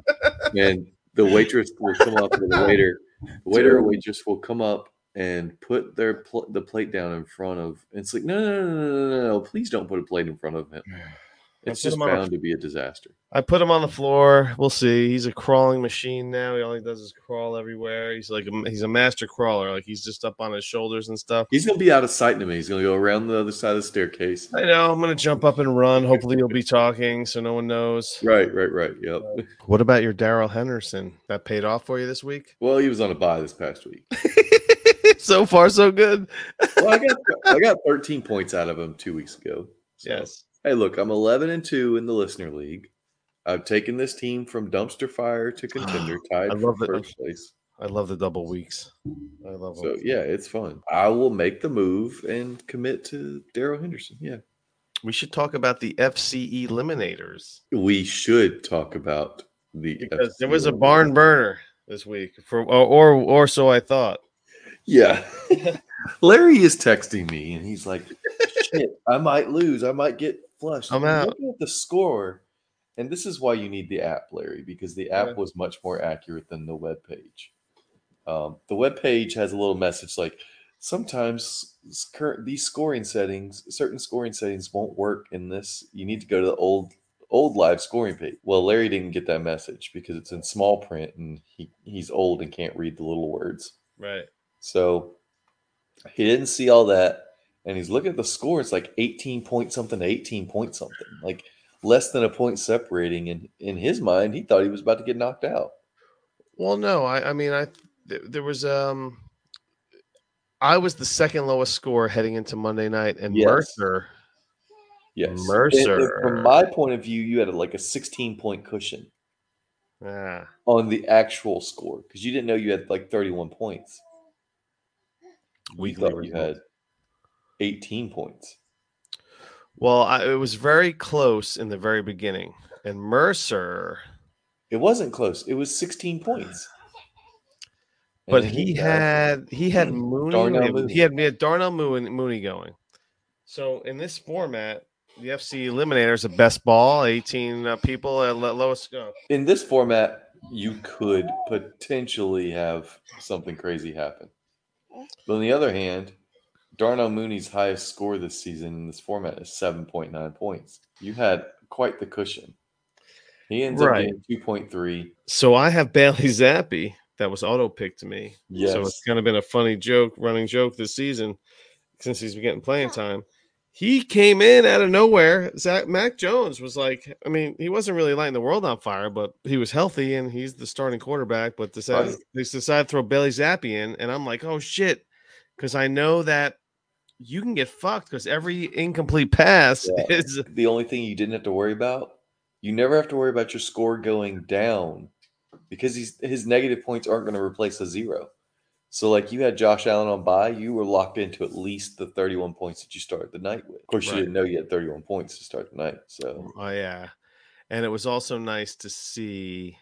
and the waitress will come up or the waiter, the waiter or waitress will come up and put their pl- the plate down in front of. It's like no, no, no, no, no, no, no, please don't put a plate in front of him. It's just bound to be a disaster. I put him on the floor. We'll see. He's a crawling machine now. He all he does is crawl everywhere. He's like a, he's a master crawler. Like he's just up on his shoulders and stuff. He's gonna be out of sight to me. He's gonna go around the other side of the staircase. I know. I'm gonna jump up and run. Hopefully, he'll be talking so no one knows. (laughs) Right, right, right. Yep. Uh, what about your Darrell Henderson? That paid off for you this week? Well, he was on a buy this past week. (laughs) so far, so good. Well, I got (laughs) I got 13 points out of him two weeks ago. So, Yes. Hey, look, I'm 11 and two in the listener league. I've taken this team from dumpster fire to contender, (sighs) tied I for love it. first place. I love the double weeks. I love So them. yeah, it's fun. I will make the move and commit to Darrell Henderson. Yeah, We should talk about the FC Eliminators we should talk about the because there was a barn burner this week, for or or, or so I thought. Yeah, (laughs) Larry is texting me and he's like, "Shit, I might lose. I might get flushed." I'm out. Looking at the score, and this is why you need the app, Larry, because the app Yeah. was much more accurate than the web page. Um, the web page has a little message like sometimes current these scoring settings, certain scoring settings won't work in this. You need to go to the old old live scoring page. Well, Larry didn't get that message because it's in small print and he, he's old and can't read the little words. Right. So he didn't see all that. And he's looking at the score. It's like 18 point something to 18 point something, like less than a point separating. And in his mind, he thought he was about to get knocked out. Well, no, I, I mean, I th- there was um, I was the second lowest score heading into Monday night, and Yes. Mercer. Yes. And- and Mercer. from my point of view, you had like a 16 point cushion Yeah, on the actual score because you didn't know you had like 31 points. We weekly thought you had 18 points. Well, I, it was very close in the very beginning, and Mercer, It wasn't close. It was 16 points. (laughs) But then he had he had Mooney, Darnell it Mooney. he had, he had Darnell Mooney, Mooney going. So in this format, the FC Eliminator is the best ball, eighteen uh, people at lo- lowest. Uh, in this format, you could potentially have something crazy happen. But on the other hand, Darnell Mooney's highest score this season in this format is 7.9 points. You had quite the cushion. He ends Right. up getting 2.3. so I have Bailey Zappe that was auto picked to me. Yes. So it's kind of been a funny joke, running joke this season since he's been getting playing time. He came in out of nowhere. Zach Mac Jones was like, I mean, he wasn't really lighting the world on fire, but he was healthy and he's the starting quarterback. But decided Right. they decided to throw Bailey Zappe in, and I'm like, oh shit, because I know that you can get fucked because every incomplete pass Yeah. is the only thing you didn't have to worry about, you never have to worry about your score going down because he's, his negative points aren't going to replace a zero. So, like you had Josh Allen on by, you were locked into at least the 31 points that you started the night with. Of course, Right. you didn't know you had 31 points to start the night. So, Oh yeah, and it was also nice to see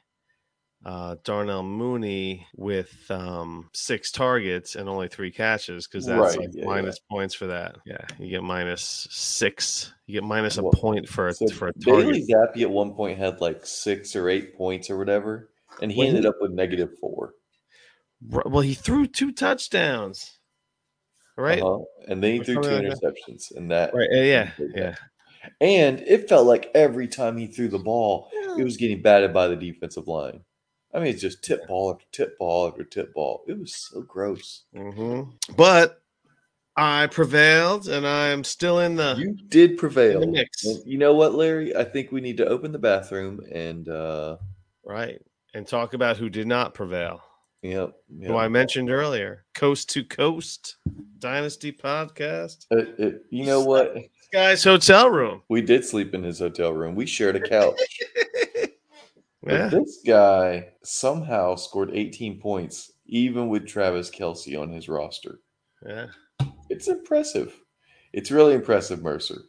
uh, Darnell Mooney with um, six targets and only three catches because that's Right, like yeah, minus points for that. Yeah, you get minus six. You get minus a Well, point for a, so for a target. Bailey Zappe at one point had like six or eight points or whatever, and he he- ended up with negative four. Well, he threw two touchdowns. Right. Uh-huh. And then he Or threw two like interceptions, and that Right. Yeah. Yeah. Yeah. And it felt like every time he threw the ball, it was getting batted by the defensive line. I mean, it's just tip ball after tip ball after tip ball. It was so gross. hmm But I prevailed, and I'm still in the. You did prevail. The mix. And you know what, Larry? I think we need to open the bathroom and uh Right. And talk about who did not prevail. yep. yep. who I mentioned earlier, Coast to Coast Dynasty podcast. It- it- you know what? This guy's hotel room. We did sleep in his hotel room. We shared a couch. (laughs) But Yeah. this guy somehow scored 18 points, even with Travis Kelce on his roster. Yeah. It's impressive. It's really impressive, Mercer,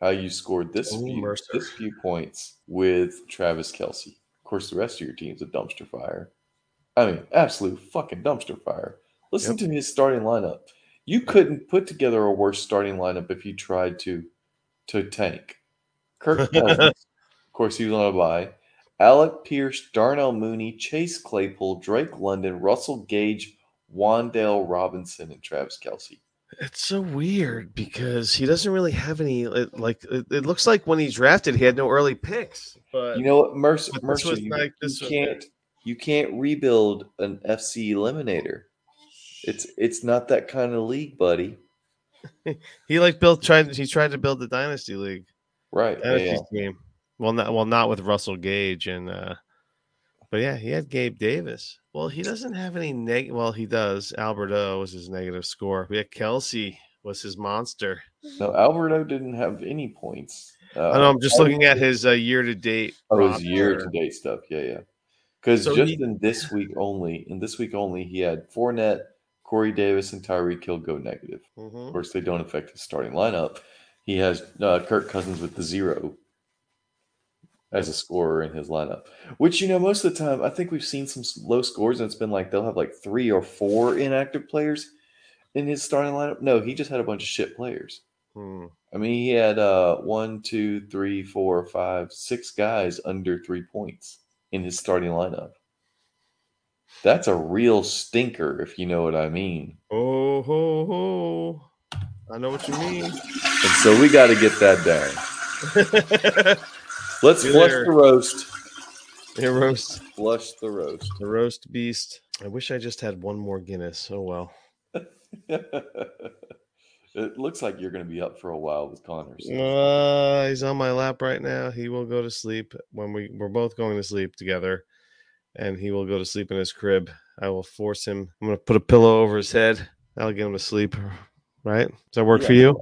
how you scored this Oh, few Mercer. this few points with Travis Kelce. Of course, the rest of your team's a dumpster fire. I mean, absolute fucking dumpster fire. Listen to his starting lineup. You couldn't put together a worse starting lineup if you tried to to tank. Kirk (laughs) Cousins, of course, he was on a bye. Alec Pierce, Darnell Mooney, Chase Claypool, Drake London, Russell Gage, Wan'Dale Robinson, and Travis Kelce. It's so weird because he doesn't really have any. it- Like it, it looks like when he drafted, he had no early picks. But You know what, Mercer? But this Mercer, was you, like- you was- can't you can't rebuild an FC eliminator. It's it's not that kind of league, buddy. (laughs) he like built tried. He tried to build the dynasty league Right? Yeah, dynasty yeah. team. Well, not well, not with Russell Gage and. uh But yeah, he had Gabe Davis. Well, he doesn't have any neg. Well, he does. Alberto was his negative score. But yeah, Kelce was his monster. No, Alberto didn't have any points. Uh, I know. I'm just looking at his uh, year to date. Oh, his year to date stuff. Yeah, yeah. Because So just he- in this week only, in this week only, he had Fournette, Corey Davis, and Tyreek Hill go negative. Of Mhm. course, they don't affect his starting lineup. He has uh, Kirk Cousins with the zero as a scorer in his lineup. Which you know, most of the time, I think we've seen some low scores, and it's been like they'll have like three or four inactive players in his starting lineup. No, he just had a bunch of shit players. Hmm. I mean, he had uh, one, two, three, four, five, six guys under three points in his starting lineup. That's a real stinker, if you know what I mean. Oh ho ho! I know what you mean. And so we got to get that down. (laughs) Let's You're flush there. the roast. Your roast, Flush the roast. the roast beast. I wish I just had one more Guinness. Oh well. (laughs) It looks like you're going to be up for a while with Connor. so- Uh, he's on my lap right now. He will go to sleep when we we're both going to sleep together, and he will go to sleep in his crib. I will force him. I'm gonna put a pillow over his head. That'll get him to sleep. Right? Does that work for you?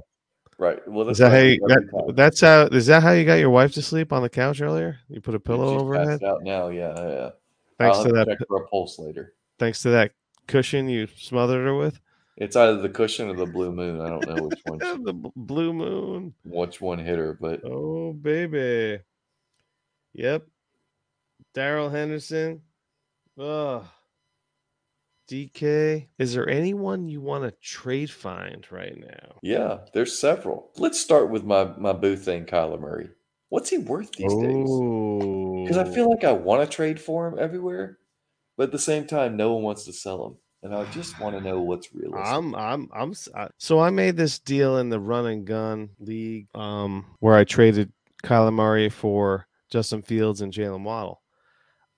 Right. Well, Is that's that how you, that, that's how is that how you got your wife to sleep on the couch earlier? You put a pillow over her head. out now. Yeah, yeah. Thanks I'll to that. check for a pulse later. Thanks to that cushion you smothered her with. It's either the cushion or the blue moon. I don't know which one. (laughs) the blue moon. which one hit her, but Oh baby. Yep. Darrell Henderson. Ugh. DK. Is there anyone you want to trade find right now? yeah, there's several. Let's start with my my boo thing, Kyler Murray. What's he worth these days? Because I feel like I want to trade for him everywhere, but at the same time, no one wants to sell him, and I just want to know what's realistic. I'm I'm I'm so I made this deal in the run and gun league um where I traded Kyler Murray for Justin Fields and Jaylen Waddle.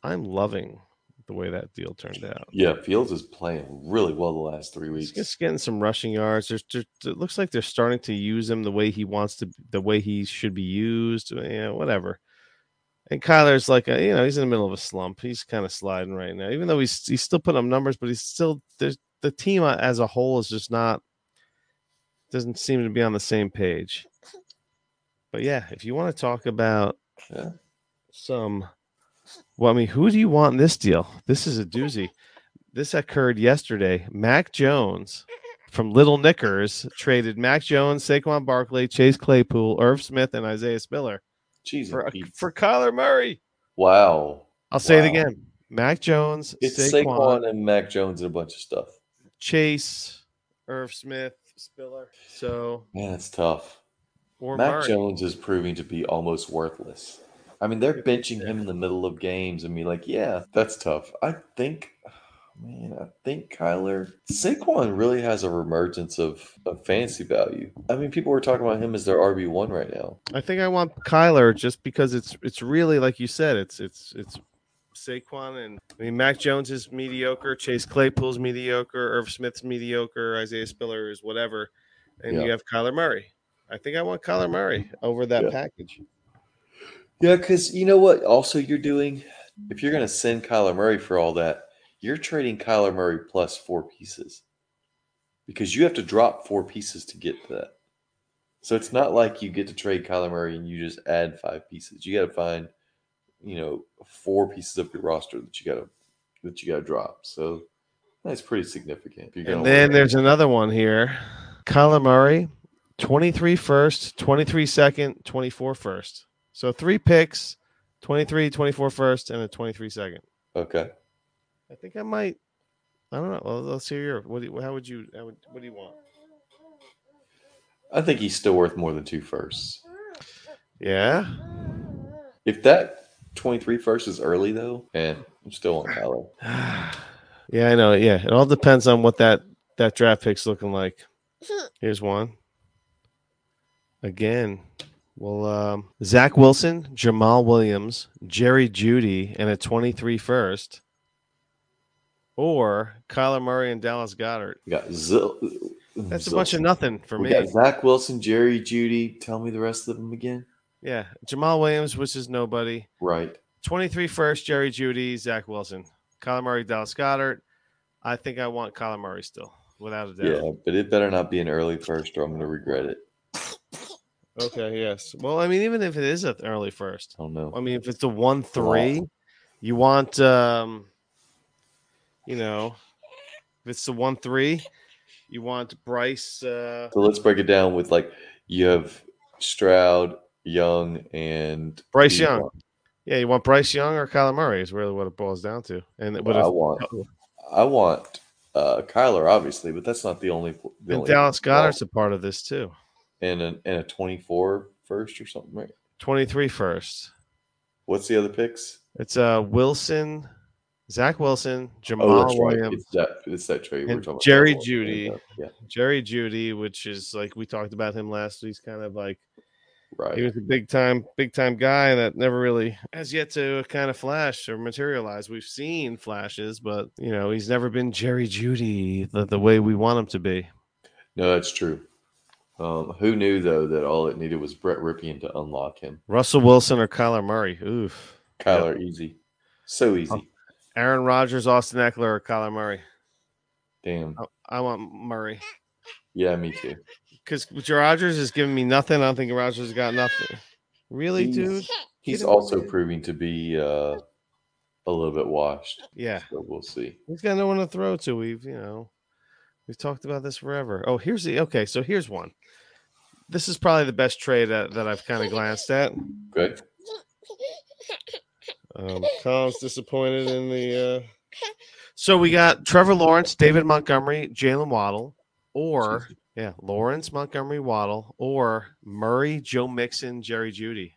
I'm loving the way that deal turned out. yeah, Fields is playing really well the last three He's weeks. just getting some rushing yards. There's just it looks like they're starting to use him the way he wants to, the way he should be used. Uh, you know, whatever. And Kyler's like, a, you know, he's in the middle of a slump. He's kind of sliding right now, even though he's he's still putting up numbers, but he's still there's the team as a whole is just not doesn't seem to be on the same page. But yeah, if you want to talk about Yeah. some, well, I mean, who do you want in this deal? This is a doozy. This occurred yesterday. Mac Jones from Little Knickers traded Mac Jones, Saquon Barkley, Chase Claypool, Irv Smith, and Isaiah Spiller Jeez, for Pete. for Kyler Murray. wow, I'll say it again. Mac Jones, it's Saquon, Saquon and Mac Jones and a bunch of stuff. Chase, Irv Smith, Spiller. So Man, it's tough. Mac Murray. Jones is proving to be almost worthless. I mean, they're benching him in the middle of games and be like, yeah, that's tough. I think, oh, man, I think Kyler Saquon really has a reemergence of, of fantasy value. I mean, people were talking about him as their RB one right now. I think I want Kyler just because it's it's really like you said, it's it's it's Saquon and I mean Mac Jones is mediocre, Chase Claypool's mediocre, Irv Smith's mediocre, Isaiah Spiller is whatever, and Yeah. you have Kyler Murray. I think I want Kyler Murray over that Yeah. package. Yeah, because you know what? Also, you're doing if you're going to send Kyler Murray for all that, you're trading Kyler Murray plus four pieces because you have to drop four pieces to get to that. So it's not like you get to trade Kyler Murray and you just add five pieces. You got to find, you know, four pieces of your roster that you got to that you got to drop. So that's pretty significant. And then there's another one here. Kyler Murray, 23 first, 23 second, 24 first. So three picks, 23, 24 first, and a 23 second. okay. I think I might. I don't know. Well, let's hear your. What do you, how would you? How would, what do you want? I think he's still worth more than two firsts. Yeah. If that 23 first is early though, and I'm still on Kyler. (sighs) yeah, I know. Yeah, it all depends on what that that draft pick's looking like. (laughs) Here's one. Again, well, um, Zach Wilson, Jamaal Williams, Jerry Jeudy, and a 23 first, or Kyler Murray and Dallas Goedert. Got Zil. That's a bunch of nothing for We me. got Zach Wilson, Jerry, Jeudy. Tell me the rest of them again. Yeah, Jamaal Williams, which is nobody. Right. 23 first, Jerry Jeudy, Zach Wilson, Kyler Murray, Dallas Goedert. I think I want Kyler Murray still, without a doubt. Yeah, but it better not be an early first, or I'm going to regret it. Okay. Yes. Well, I mean, even if it is an early first, I don't know. I mean, if it's a one three, you want, um, you know, if it's the one three, you want Bryce. Uh, So let's break it down with like you have Stroud, Young, and Bryce. Young. yeah, you want Bryce Young or Kyler Murray is really what it boils down to. And would Well, I want, I want uh, Kyler, obviously, but that's not the only. The and only Dallas Goedert's a part of this too. And a, and a 24 first or something, right? 23 first. What's the other picks? It's uh Wilson, Zach Wilson, Oh, Jamaal that's right. Williams, It's that. It's that trade we're talking. Jerry That one. Jeudy. Yeah, Jerry Jeudy, which is like we talked about him last week. He's kind of like right. he was a big time, big time guy that never really has yet to kind of flash or materialize. We've seen flashes, but you know he's never been Jerry Jeudy the, the way we want him to be. No, that's true. Um, who knew though that all it needed was Brett Rypien to unlock him? Russell Wilson or Kyler Murray. Oof. Kyler, easy, so easy. Oh. Aaron Rodgers, Austin Ekeler, or Kyler Murray. Damn. I want Murray Yeah, me too. because Rodgers is giving me nothing. I don't think Rodgers has got nothing. Really, He's- dude? He's also man. proving to be uh, a little bit washed. Yeah. So we'll see. He's got no one to throw to. We've, you know, we've talked about this forever. Oh, here's the okay. So here's one. This is probably the best trade that, that I've kind of glanced at. Good. Um, Tom's disappointed in the. Uh... So we got Trevor Lawrence, David Montgomery, Jaylen Waddle, or yeah, Lawrence, Montgomery, Waddle, or Murray, Joe Mixon, Jerry Jeudy.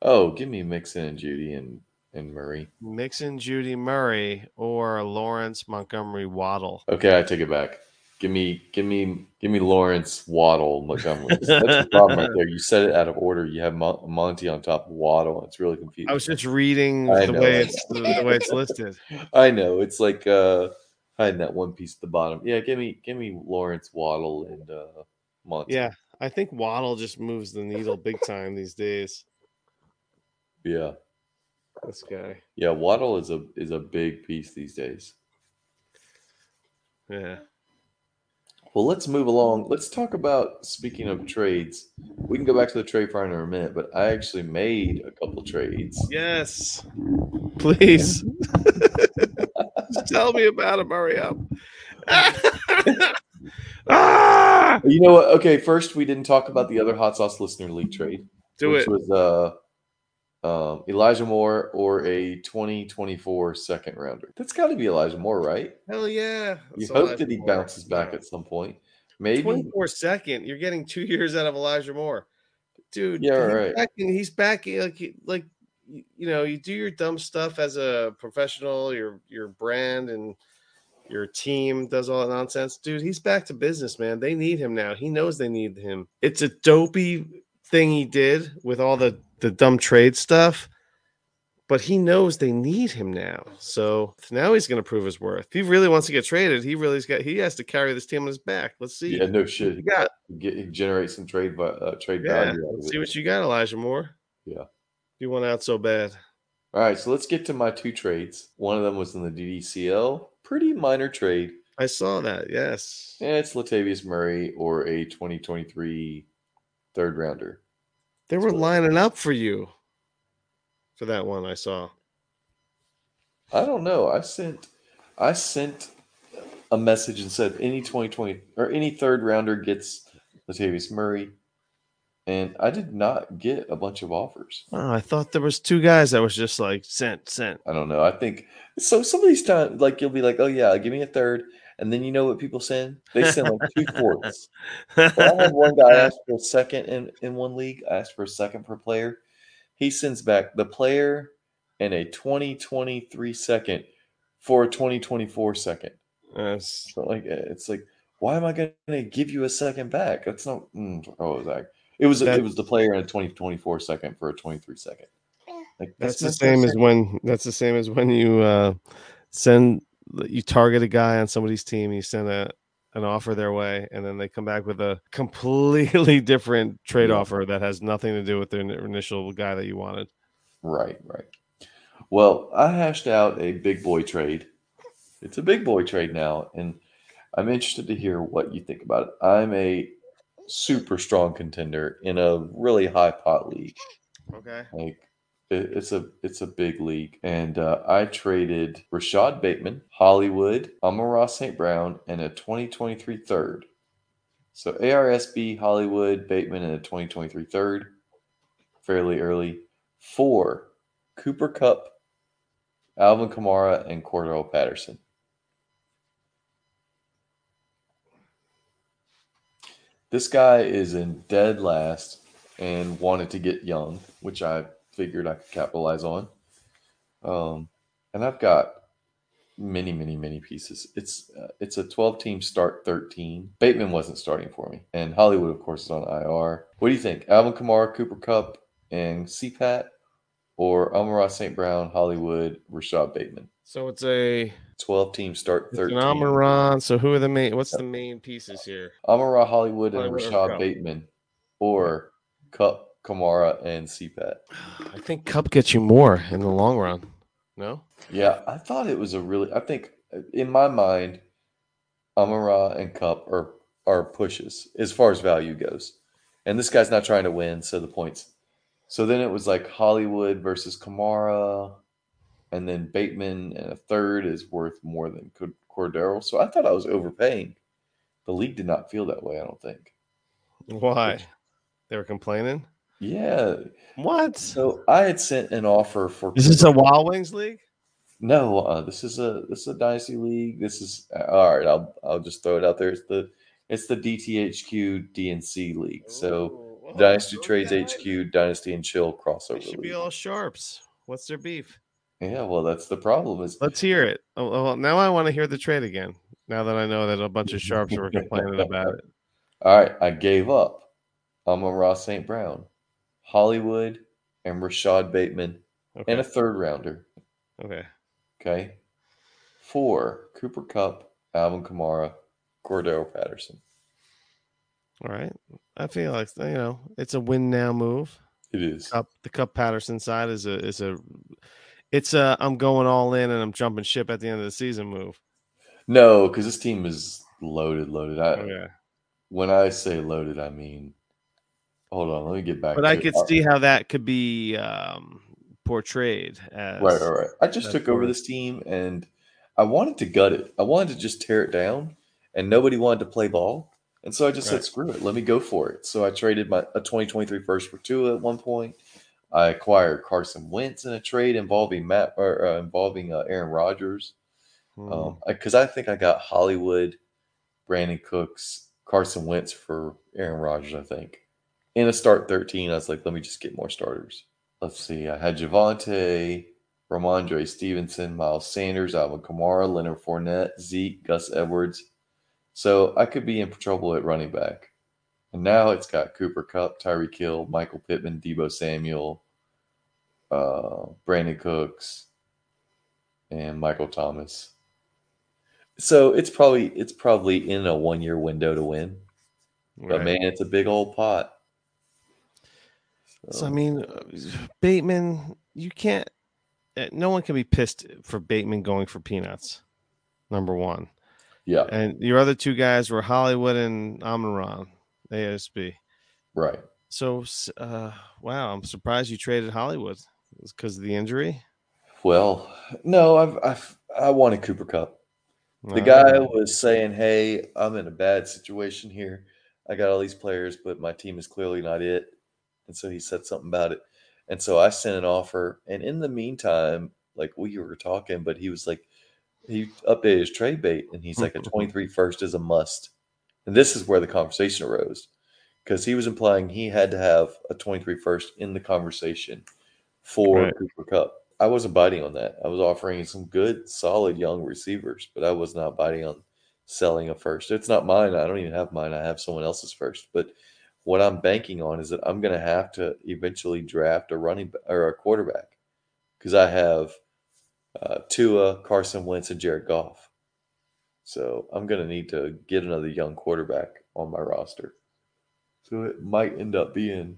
Oh, give me Mixon and Jeudy and and Murray. Mixon, Jeudy, Murray, or Lawrence, Montgomery, Waddle. Okay, I take it back. Give me, give me, give me Lawrence, Waddle, Montgomery. That's the problem right there. You said it out of order. You have Mon- Monty on top of Waddle. It's really confusing. I was just reading I the know, way it's the, the way it's listed. (laughs) I know it's like uh hiding that one piece at the bottom. Yeah, give me, give me Lawrence, Waddle, and uh Monty. Yeah, I think Waddle just moves the needle big time these days. yeah, This guy. yeah. Waddle is a is a big piece these days. Yeah. Well, let's move along. Let's talk about speaking of trades. We can go back to the trade finder in a minute, but I actually made a couple trades. Yes. Please. (laughs) Tell me about him. Hurry up. (laughs) ah! You know what? Okay, first we didn't talk about the other hot sauce listener league trade, Do which it. was uh um, Elijah Moore or a 2024 second rounder. That's got to be Elijah Moore, right? Hell yeah. You hope Elijah that he Moore. bounces back No. at some point. Maybe 24 second. You're getting two (laughs) years out of Elijah Moore. Dude, Yeah, he's right. Back in, he's back like like you you know, you do your dumb stuff as a professional, your your brand and your team does all that nonsense. Dude, he's back to business, man. They need him now. He knows they need him. It's a dopey thing he did with all the the dumb trade stuff. But he knows they need him now. So now he's going to prove his worth. If he really wants to get traded, he really's got he has to carry this team on his back. Let's see. yeah, no shit. He got Get generate some trade uh, trade yeah. value. See what you got, Elijah Moore. Yeah. You want out so bad. All right, so let's get to my two trades. One of them was in the DDCL, pretty minor trade. I saw that. Yes. Yeah, it's Latavius Murray or a 2023 third rounder. They were lining up for you for that one I saw. I don't know. I sent I sent a message and said any 2020 or any third rounder gets Latavius Murray, and I did not get a bunch of offers. Oh, I thought there was two guys that was just like sent, sent. I don't know. I think so. Some of these times, like you'll be like, "Oh yeah, give me a third. And then you know what people send? They send like two fourths. (laughs) Well, I had one guy ask for a second in, in one league. I asked for a second per player. He sends back the player and a 2023 second for a 2024 second. Yes. So like it's like, why am I going to give you a second back? That's not. Mm, oh, Zach. It was That- it was the player and a 2024 second for a 23 second. Like That's the same as when that's the same as when you uh, send you target a guy on somebody's team, you send a an offer their way, and then they come back with a completely (laughs) different trade Yeah. offer that has nothing to do with the initial guy that you wanted. Right, right. Well, I hashed out a big boy trade. It's a big boy trade now, and I'm interested to hear what you think about it. I'm a super strong contender in a really high pot league. Okay. Like it, it's a it's a big league, and uh, I traded Rashad Bateman, Hollywood, Amon-Ra St. Brown, and a 2023 third. So ARSB, Hollywood, Bateman, and a 2023 third, fairly early. For Cooper Kupp, Alvin Kamara, and Cordarrelle Patterson. This guy is in dead last and wanted to get young, which I figured I could capitalize on. Um, and I've got many, many, many pieces. It's uh, it's a 12 team start 13. Bateman wasn't starting for me, and Hollywood, of course, is on IR. What do you think? Alvin Kamara, Cooper Kupp, and CPAT, or Amon-Ra St. Brown, Hollywood, Rashad Bateman. So it's a 12 team start it's 13. an Amaran. So who are the main? What's the main pieces here? Amon-Ra Hollywood and Hollywood Rashad Bateman, or Kupp, Kamara, and CPAT. I think Kupp gets you more in the long run. No. Yeah, I thought it was a really. I think in my mind, Amon-Ra and Kupp are are pushes as far as value goes, and this guy's not trying to win, so the points. So then it was like Hollywood versus Kamara, and then Bateman, and a third is worth more than Cordero. So I thought I was overpaying. The league did not feel that way. I don't think. Why? They were complaining. Yeah. What? So I had sent an offer for. Is this a Wild Wings league? No, uh, this is a this is a dynasty league. This is uh, all right. I'll I'll just throw it out there. It's the it's the DTHQ DNC league. So Ooh, whoa, Dynasty Trades. HQ, Dynasty and Chill They crossover should league. be all sharps. What's their beef? yeah, well, that's the problem. Is Let's hear it. Oh, well, now I want to hear the trade again. Now that I know that a bunch of sharps were complaining about it. (laughs) all right. I gave up. Amon-Ra St. Brown, Hollywood, and Rashad Bateman, Okay. and a third rounder. okay. Okay, four Cooper Kupp, Alvin Kamara, Cordarrelle Patterson. All right. I feel like you know it's a win now move. It is. Kupp the Kupp Patterson side is a is a it's a I'm going all in and I'm jumping ship at the end of the season move. No, because this team is loaded, loaded. I, oh, Okay. When I say loaded, I mean, hold on, let me get back. But I could Uh, see how that could be um, portrayed as Right, right, right. I just took over this team and I wanted to gut it. I wanted to just tear it down, and nobody wanted to play ball. And so I just Right. said, screw it, let me go for it. So I traded my a 2023 first for Tua at one point. I acquired Carson Wentz in a trade involving Matt or uh, involving uh, Aaron Rodgers. Hmm. Um, because I think I got Hollywood, Brandin Cooks, Carson Wentz for Aaron Rodgers. I think in a start thirteen, I was like, let me just get more starters. Let's see. I had Javonte, Rhamondre Stevenson, Miles Sanders, Alvin Kamara, Leonard Fournette, Zeke, Gus Edwards. So I could be in trouble at running back. And now it's got Cooper Kupp, Tyreek Hill, Michael Pittman, Deebo Samuel, uh, Brandin Cooks, and Michael Thomas. So it's probably it's probably in a one year window to win. But man, it's a big old pot. So I mean, Bateman, you can't. uh, No one can be pissed for Bateman going for peanuts. Number one, yeah, and your other two guys were Hollywood and Amaran, ASB. right. So, uh, wow, I'm surprised you traded Hollywood because of the injury. Well, no, I've, I've I wanted Cooper Kupp. The guy was saying, "Hey, I'm in a bad situation here. I got all these players, but my team is clearly not it." And so he said something about it. And so I sent an offer. And in the meantime, like we were talking, but he was like, he updated his trade bait, and he's like, "A (laughs) 23 first is a must." And this is where the conversation arose, because he was implying he had to have a 23 first in the conversation for Right. Cooper Kupp. I wasn't biting on that. I was offering some good, solid young receivers, but I was not biting on selling a first. It's not mine. I don't even have mine. I have someone else's first. But what I'm banking on is that I'm going to have to eventually draft a running or a quarterback because I have uh, Tua, Carson Wentz, and Jared Goff. So I'm going to need to get another young quarterback on my roster. So it might end up being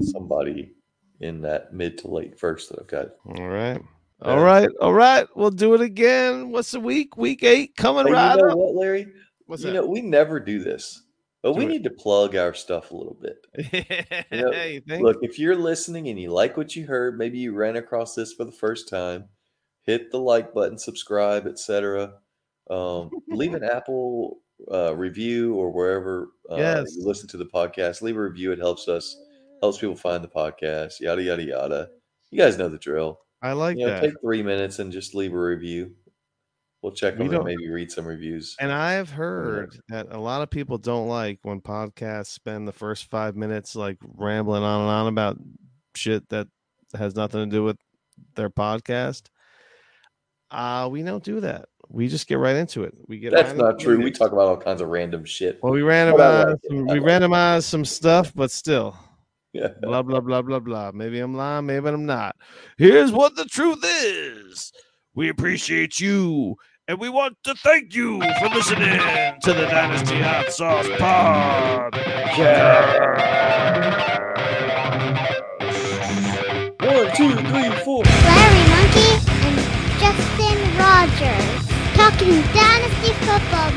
somebody in that mid to late first that I've got. All right. All right, all right. We'll do it again. What's the week? Week eight coming Hey, right you know up. what, Larry? What's you that? know, we never do this, but Do we it. need to plug our stuff a little bit. (laughs) know, you think? Look, if you're listening and you like what you heard, maybe you ran across this for the first time, hit the like button, subscribe, etc. Um, leave an (laughs) Apple uh, review or wherever uh, Yes. you listen to the podcast. Leave a review; it helps us, helps people find the podcast. Yada yada yada. You guys know the drill. I like You know, that. take three minutes and just leave a review. We'll check We them and maybe read some reviews. And I've heard that a lot of people don't like when podcasts spend the first five minutes like rambling on and on about shit that has nothing to do with their podcast. Uh, we don't do that. We just get right into it. We get That's not true. it. We talk about all kinds of random shit. Well, we But I randomized some, we randomized some stuff, but still, Yeah. blah blah blah blah blah. Maybe I'm lying, maybe I'm not. Here's what the truth is. We appreciate you, and we want to thank you for listening to the Dynasty Hot Sauce Podcast. One, two, three, four. Larry Monkey and Justin Rogers talking Dynasty Football